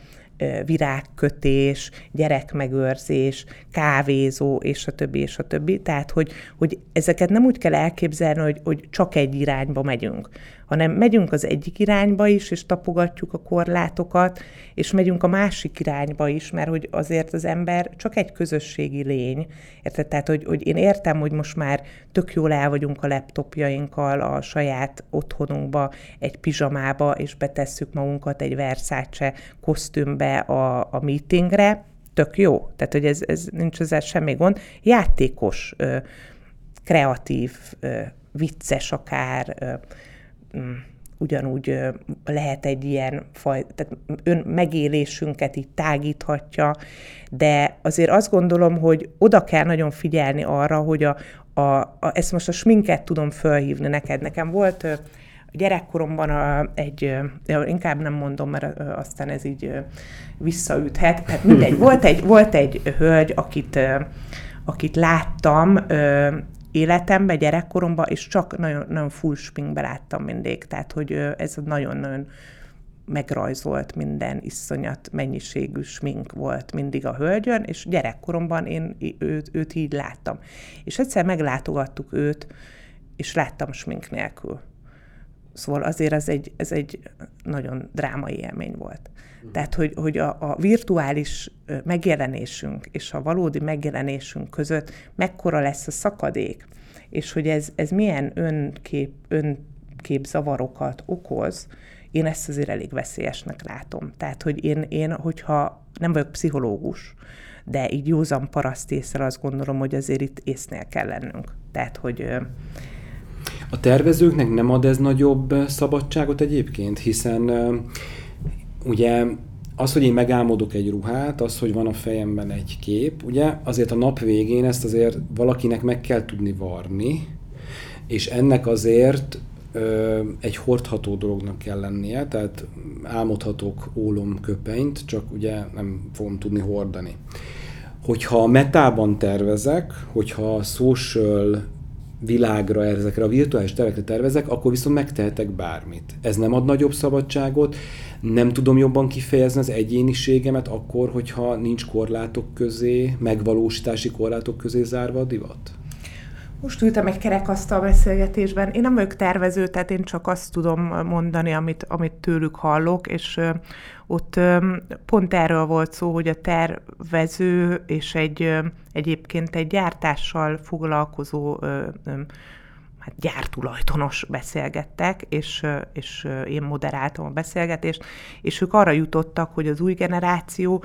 virágkötés, gyerekmegőrzés, kávézó, és a többi, és a többi. Tehát, hogy, hogy ezeket nem úgy kell elképzelni, hogy, hogy csak egy irányba megyünk, hanem megyünk az egyik irányba is, és tapogatjuk a korlátokat, és megyünk a másik irányba is, mert hogy azért az ember csak egy közösségi lény. Érted? Tehát, hogy, hogy én értem, hogy most már tök jól el vagyunk a laptopjainkkal, a saját otthonunkba, egy pizsamába, és betesszük magunkat egy Versace kosztümbe a, a meetingre, tök jó. Tehát, hogy ez, ez nincs ezzel semmi gond. Játékos, kreatív, vicces akár, ugyanúgy lehet egy ilyen faj, tehát ön megélésünket így tágíthatja, de azért azt gondolom, hogy oda kell nagyon figyelni arra, hogy a, a, a ezt most a sminket tudom fölhívni neked. Nekem volt a gyerekkoromban a, egy, inkább nem mondom, mert aztán ez így visszaüthet. Tehát mindegy, (laughs) volt egy, volt egy hölgy, akit, akit láttam, életemben, gyerekkoromban, és csak nagyon, nagyon full sminkbe láttam mindig. Tehát, hogy ez nagyon-nagyon megrajzolt minden iszonyat mennyiségű smink volt mindig a hölgyön, és gyerekkoromban én őt, őt így láttam. És egyszer meglátogattuk őt, és láttam smink nélkül. Szóval azért ez egy, ez egy nagyon drámai élmény volt. Mm. Tehát, hogy, hogy a, a virtuális megjelenésünk és a valódi megjelenésünk között mekkora lesz a szakadék, és hogy ez, ez milyen önkép, önkép zavarokat okoz, én ezt azért elég veszélyesnek látom. Tehát, hogy én, én hogyha nem vagyok pszichológus, de így józan parasztészre azt gondolom, hogy azért itt észnél kell lennünk. Tehát, hogy a tervezőknek nem ad ez nagyobb szabadságot egyébként, hiszen ugye az, hogy én megálmodok egy ruhát, az, hogy van a fejemben egy kép, ugye azért a nap végén ezt azért valakinek meg kell tudni varni, és ennek azért ö, egy hordható dolognak kell lennie, tehát álmodhatok ólomköpenyt, csak ugye nem fogom tudni hordani. Hogyha metában tervezek, hogyha social világra, ezekre a virtuális terekre tervezek, akkor viszont megtehetek bármit. Ez nem ad nagyobb szabadságot, nem tudom jobban kifejezni az egyéniségemet akkor, hogyha nincs korlátok közé, megvalósítási korlátok közé zárva a divat? Most ültem egy kerekasztal beszélgetésben. Én nem vagyok tervező, tehát én csak azt tudom mondani, amit, amit tőlük hallok, és ott pont erről volt szó, hogy a tervező és egy egyébként egy gyártással foglalkozó hát gyártulajdonos beszélgettek, és, és én moderáltam a beszélgetést, és ők arra jutottak, hogy az új generáció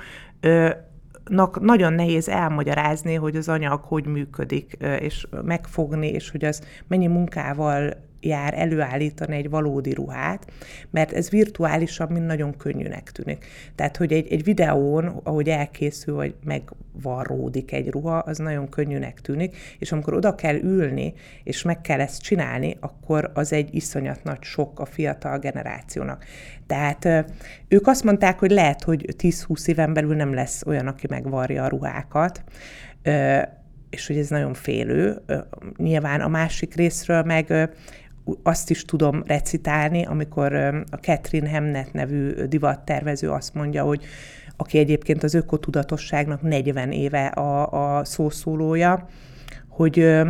nagyon nehéz elmagyarázni, hogy az anyag hogy működik, és megfogni, és hogy az mennyi munkával jár előállítani egy valódi ruhát, mert ez virtuálisan mind nagyon könnyűnek tűnik. Tehát, hogy egy, egy videón, ahogy elkészül, vagy megvarródik egy ruha, az nagyon könnyűnek tűnik, és amikor oda kell ülni, és meg kell ezt csinálni, akkor az egy iszonyat nagy sok a fiatal generációnak. Tehát ők azt mondták, hogy lehet, hogy 10-20 éven belül nem lesz olyan, aki megvarja a ruhákat, és hogy ez nagyon félő. Nyilván a másik részről meg azt is tudom recitálni, amikor a Catherine Hemnet nevű divattervező azt mondja, hogy aki egyébként az ökotudatosságnak 40 éve a, a szószólója, hogy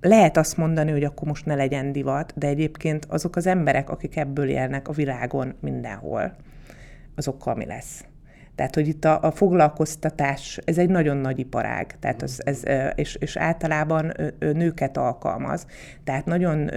lehet azt mondani, hogy akkor most ne legyen divat, de egyébként azok az emberek, akik ebből élnek a világon mindenhol, azokkal mi lesz? Tehát, hogy itt a, a foglalkoztatás, ez egy nagyon nagy iparág, tehát az, ez, és, és általában nőket alkalmaz. Tehát nagyon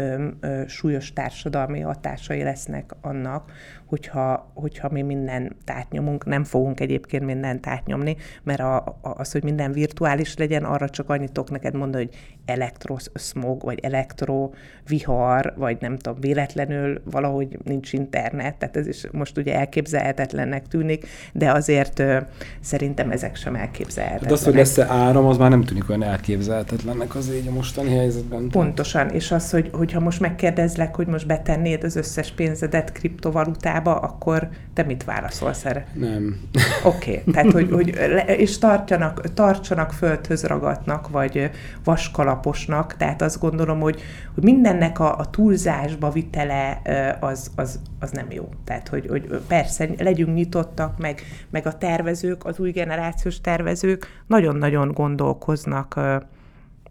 súlyos társadalmi hatásai lesznek annak, hogyha, hogyha mi mindent átnyomunk, nem fogunk egyébként mindent átnyomni, mert a, a, az, hogy minden virtuális legyen, arra csak annyit tudok neked mondani, hogy elektroszmog, vagy elektrovihar, vagy nem tudom, véletlenül valahogy nincs internet, tehát ez is most ugye elképzelhetetlennek tűnik, de azért ö, szerintem ezek sem elképzelhetetlenek. De az, hogy lesz-e áram, az már nem tűnik olyan elképzelhetetlennek az így a mostani helyzetben. Pontosan, és az, hogy, hogyha most megkérdezlek, hogy most betennéd az összes pénzedet kriptovalutába, iskolába, akkor te mit válaszolsz erre? Nem. (laughs) Oké, okay. tehát hogy, hogy és tartjanak, tartsanak földhöz ragadnak, vagy vaskalaposnak, tehát azt gondolom, hogy, hogy mindennek a, a túlzásba vitele az, az, az nem jó. Tehát, hogy, hogy persze legyünk nyitottak, meg, meg a tervezők, az új generációs tervezők nagyon-nagyon gondolkoznak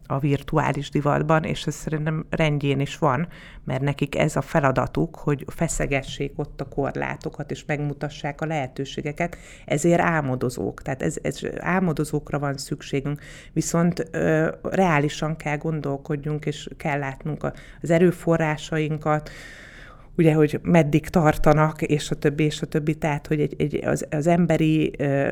a virtuális divatban, és ez szerintem rendjén is van, mert nekik ez a feladatuk, hogy feszegessék ott a korlátokat, és megmutassák a lehetőségeket, ezért álmodozók. Tehát ez, ez álmodozókra van szükségünk, viszont ö, reálisan kell gondolkodjunk, és kell látnunk az erőforrásainkat, ugye, hogy meddig tartanak, és a többi, és a többi, tehát, hogy egy, egy, az, az emberi ö,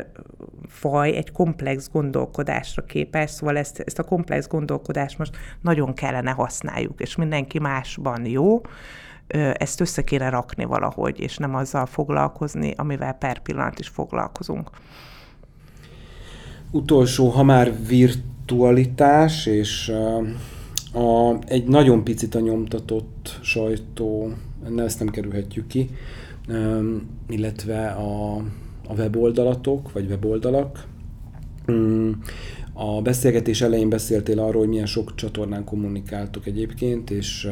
faj egy komplex gondolkodásra képes, szóval ezt, ezt a komplex gondolkodást most nagyon kellene használjuk, és mindenki másban jó, ö, ezt össze kéne rakni valahogy, és nem azzal foglalkozni, amivel per pillanat is foglalkozunk. Utolsó, ha már virtualitás, és a, egy nagyon picit a nyomtatott sajtó ezt nem kerülhetjük ki, illetve a, a weboldalatok, vagy weboldalak. Mm, A beszélgetés elején beszéltél arról, hogy milyen sok csatornán kommunikáltok egyébként, és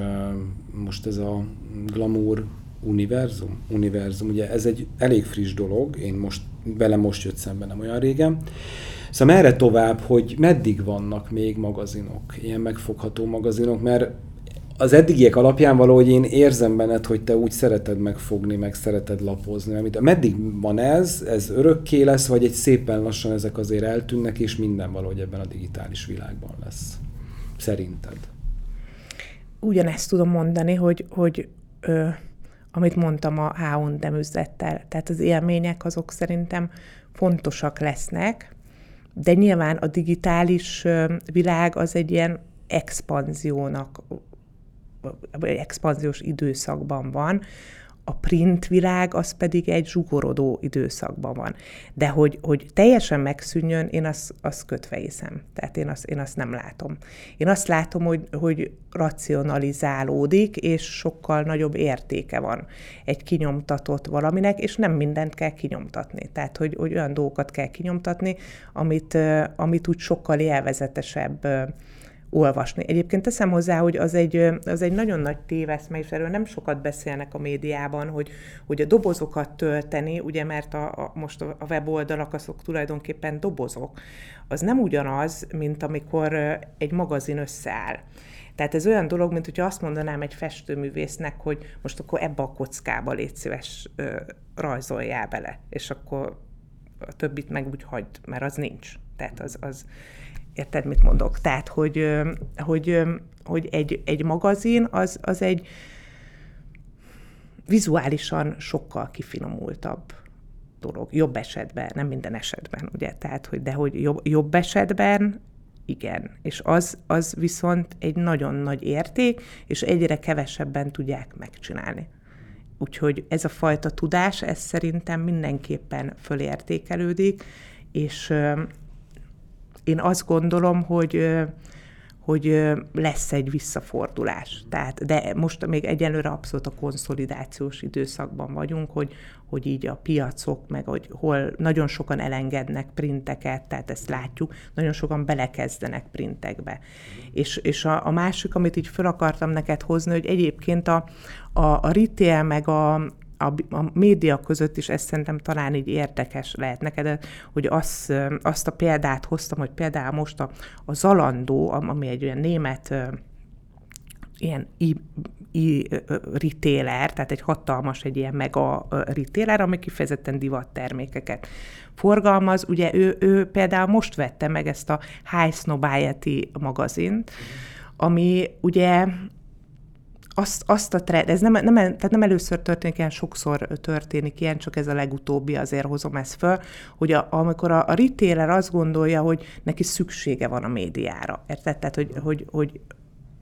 most ez a glamour univerzum, univerzum, ugye ez egy elég friss dolog, én most vele most jött szembe nem olyan régen. Szóval merre tovább, hogy meddig vannak még magazinok, ilyen megfogható magazinok, mert az eddigiek alapján valahogy én érzem benned, hogy te úgy szereted megfogni, meg szereted lapozni. Amit, meddig van ez? Ez örökké lesz, vagy egy szépen lassan ezek azért eltűnnek, és minden valahogy ebben a digitális világban lesz? Szerinted? Ugyanezt tudom mondani, hogy, hogy ö, amit mondtam a H&M üzlettel, tehát az élmények azok szerintem fontosak lesznek, de nyilván a digitális világ az egy ilyen expanziónak expanziós időszakban van, a print világ az pedig egy zsugorodó időszakban van. De hogy, hogy teljesen megszűnjön, én azt, azt kötve hiszem. Tehát én azt, én azt nem látom. Én azt látom, hogy, hogy racionalizálódik, és sokkal nagyobb értéke van egy kinyomtatott valaminek, és nem mindent kell kinyomtatni. Tehát, hogy, hogy olyan dolgokat kell kinyomtatni, amit, amit úgy sokkal élvezetesebb olvasni. Egyébként teszem hozzá, hogy az egy, az egy nagyon nagy téveszme, és erről nem sokat beszélnek a médiában, hogy, hogy a dobozokat tölteni, ugye mert a, a, most a weboldalak azok tulajdonképpen dobozok, az nem ugyanaz, mint amikor egy magazin összeáll. Tehát ez olyan dolog, mint hogyha azt mondanám egy festőművésznek, hogy most akkor ebbe a kockába légy szíves, rajzoljál bele, és akkor a többit meg úgy hagyd, mert az nincs. Tehát az, az Érted, mit mondok? Tehát, hogy, hogy, hogy egy, egy magazin az, az egy vizuálisan sokkal kifinomultabb dolog. Jobb esetben, nem minden esetben, ugye? Tehát, hogy, de hogy jobb, jobb esetben igen. És az, az viszont egy nagyon nagy érték, és egyre kevesebben tudják megcsinálni. Úgyhogy ez a fajta tudás, ez szerintem mindenképpen fölértékelődik, és én azt gondolom, hogy hogy lesz egy visszafordulás. Tehát, de most még egyelőre abszolút a konszolidációs időszakban vagyunk, hogy, hogy így a piacok, meg hogy hol nagyon sokan elengednek printeket, tehát ezt látjuk, nagyon sokan belekezdenek printekbe. És, és a, a másik, amit így fel akartam neked hozni, hogy egyébként a, a, a retail meg a, a, a média között is ez szerintem talán így érdekes lehet neked, hogy az, azt a példát hoztam, hogy például most a, a Zalandó, ami egy olyan német ilyen i, i retailer, tehát egy hatalmas, egy ilyen mega retailer, ami kifejezetten divattermékeket forgalmaz. Ugye ő, ő például most vette meg ezt a High Snobiety magazint, ami ugye azt, azt a trend, ez nem, nem, tehát nem először történik, ilyen sokszor történik ilyen, csak ez a legutóbbi, azért hozom ezt föl, hogy a, amikor a, a retailer azt gondolja, hogy neki szüksége van a médiára, érted? Tehát, hogy, hogy, hogy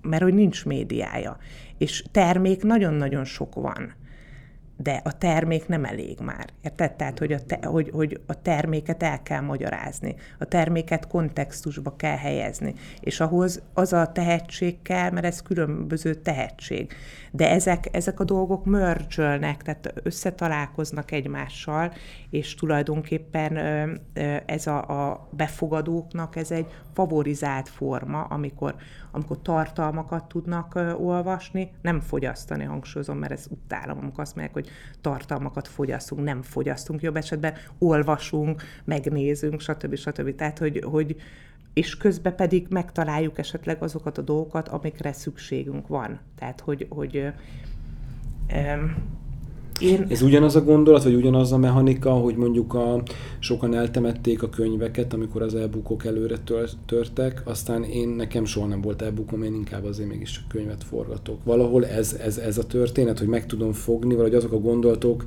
mert hogy nincs médiája. És termék nagyon-nagyon sok van de a termék nem elég már. Érted? Tehát, hogy a, te, hogy, hogy a terméket el kell magyarázni, a terméket kontextusba kell helyezni, és ahhoz az a tehetség kell, mert ez különböző tehetség. De ezek, ezek a dolgok mörcsölnek, tehát összetalálkoznak egymással, és tulajdonképpen ez a, a befogadóknak ez egy favorizált forma, amikor, amikor tartalmakat tudnak olvasni, nem fogyasztani, hangsúlyozom, mert ez utálom, amikor azt mondják, hogy tartalmakat fogyasztunk, nem fogyasztunk jobb esetben, olvasunk, megnézünk, stb. stb. Tehát, hogy, hogy és közben pedig megtaláljuk esetleg azokat a dolgokat, amikre szükségünk van. Tehát, hogy, hogy um, én... Ez ugyanaz a gondolat, vagy ugyanaz a mechanika, hogy mondjuk a, sokan eltemették a könyveket, amikor az e-bookok előre törtek, aztán én nekem soha nem volt e-bookom, én inkább azért mégis könyvet forgatok. Valahol ez, ez, ez a történet, hogy meg tudom fogni, vagy azok a gondolatok,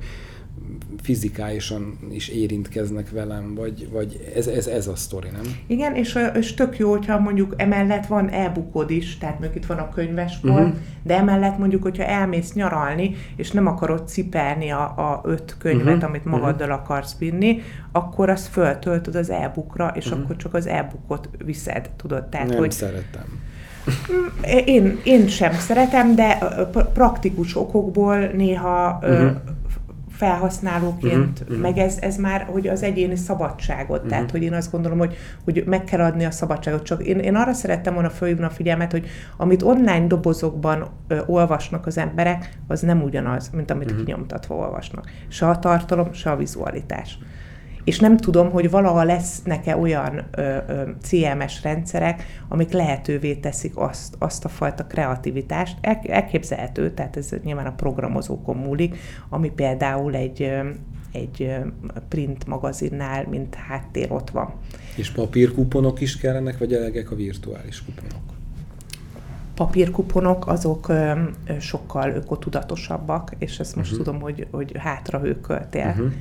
fizikálisan is érintkeznek velem, vagy, vagy ez, ez, ez a sztori, nem? Igen, és, és tök jó, hogyha mondjuk emellett van e is, tehát mondjuk itt van a könyvesbolt, uh-huh. de emellett mondjuk, hogyha elmész nyaralni, és nem akarod cipelni a, a öt könyvet, uh-huh. amit magaddal uh-huh. akarsz vinni, akkor azt föltöltöd az e-bookra, és uh-huh. akkor csak az e-bookot viszed, tudod? Tehát, nem hogy... szeretem. Én, én sem szeretem, de praktikus okokból néha uh-huh felhasználóként, uh-huh, meg ez, ez már, hogy az egyéni szabadságot, uh-huh. tehát, hogy én azt gondolom, hogy, hogy meg kell adni a szabadságot. Csak én, én arra szerettem volna fölhívni a figyelmet, hogy amit online dobozokban ö, olvasnak az emberek, az nem ugyanaz, mint amit uh-huh. kinyomtatva olvasnak. Se a tartalom, se a vizualitás és nem tudom, hogy valaha lesznek-e olyan ö, ö, CMS rendszerek, amik lehetővé teszik azt, azt a fajta kreativitást. El, elképzelhető, tehát ez nyilván a programozókon múlik, ami például egy, egy print magazinnál, mint háttér ott van. És papírkuponok is kellenek, vagy elegek a virtuális kuponok? papírkuponok azok ö, sokkal ökotudatosabbak, és ezt most uh-huh. tudom, hogy, hogy hátra hőköltél. Uh-huh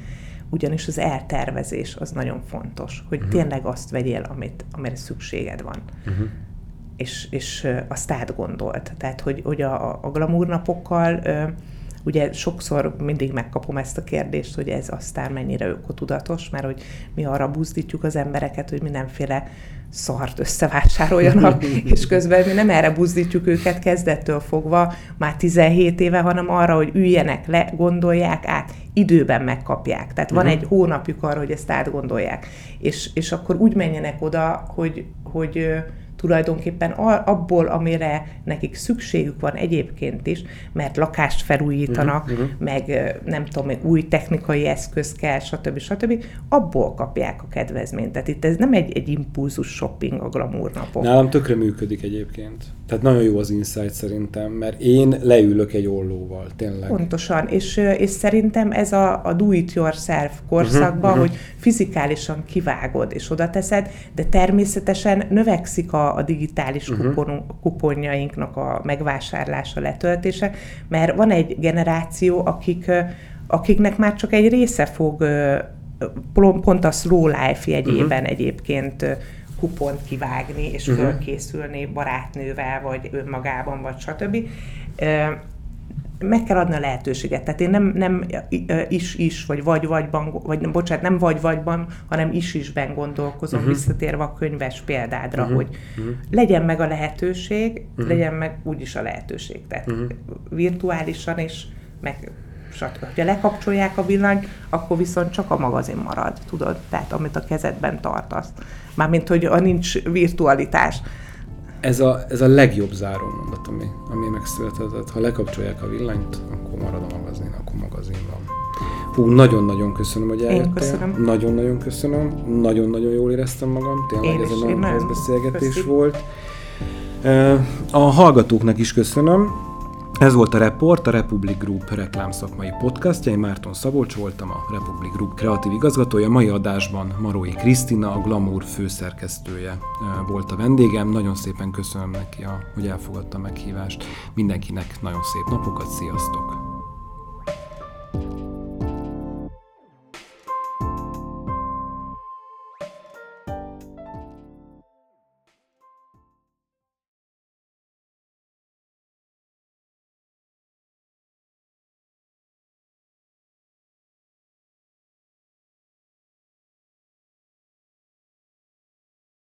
ugyanis az eltervezés az nagyon fontos, hogy uh-huh. tényleg azt vegyél, amit, amire szükséged van. Uh-huh. És, és azt átgondolt. Tehát, hogy, hogy a, a glamour napokkal ugye sokszor mindig megkapom ezt a kérdést, hogy ez aztán mennyire ökotudatos, mert hogy mi arra buzdítjuk az embereket, hogy mindenféle szart összevásároljanak, (laughs) és közben mi nem erre buzdítjuk őket kezdettől fogva, már 17 éve, hanem arra, hogy üljenek le, gondolják át, időben megkapják. Tehát van uh-huh. egy hónapjuk arra, hogy ezt átgondolják. És, és akkor úgy menjenek oda, hogy, hogy tulajdonképpen abból, amire nekik szükségük van egyébként is, mert lakást felújítanak, uh-huh, meg nem tudom, meg új technikai eszköz kell, stb. stb., abból kapják a kedvezményt. Tehát itt ez nem egy, egy impulzus shopping a glamour napok. Nálam tökre működik egyébként. Tehát nagyon jó az insight szerintem, mert én leülök egy ollóval, tényleg. Pontosan, és, és szerintem ez a, a do-it-yourself korszakban, uh-huh, hogy fizikálisan kivágod és oda teszed, de természetesen növekszik a, a digitális uh-huh. kupon, kuponjainknak a megvásárlása, letöltése, mert van egy generáció, akik, akiknek már csak egy része fog pont a slow life jegyében uh-huh. egyébként kupont kivágni, és uh-huh. fölkészülni barátnővel, vagy önmagában, vagy stb. Meg kell adni a lehetőséget. Tehát én nem, nem is-is, vagy vagy-vagyban, vagy bocsánat, nem vagy-vagyban, hanem is-isben gondolkozom, uh-huh. visszatérve a könyves példádra, uh-huh. hogy uh-huh. legyen meg a lehetőség, uh-huh. legyen meg úgyis a lehetőség. Tehát uh-huh. virtuálisan is, meg stb. Ha lekapcsolják a villanyt, akkor viszont csak a magazin marad, tudod, tehát amit a kezedben tartasz. Mármint, hogy a nincs virtualitás. Ez a, ez a legjobb záró mondat, ami, ami megszületett. Ha lekapcsolják a villanyt, akkor marad a magazin, akkor magazin van. Hú, nagyon-nagyon köszönöm, hogy eljöttél. Nagyon-nagyon köszönöm. Nagyon-nagyon jól éreztem magam. Tényleg ez egy nagyon beszélgetés volt. A hallgatóknak is köszönöm. Ez volt a Report, a Republic Group reklámszakmai podcastja. Én Márton Szabolcs voltam, a Republic Group kreatív igazgatója. Mai adásban Marói Krisztina, a Glamour főszerkesztője volt a vendégem. Nagyon szépen köszönöm neki, hogy elfogadta a meghívást. Mindenkinek nagyon szép napokat, sziasztok!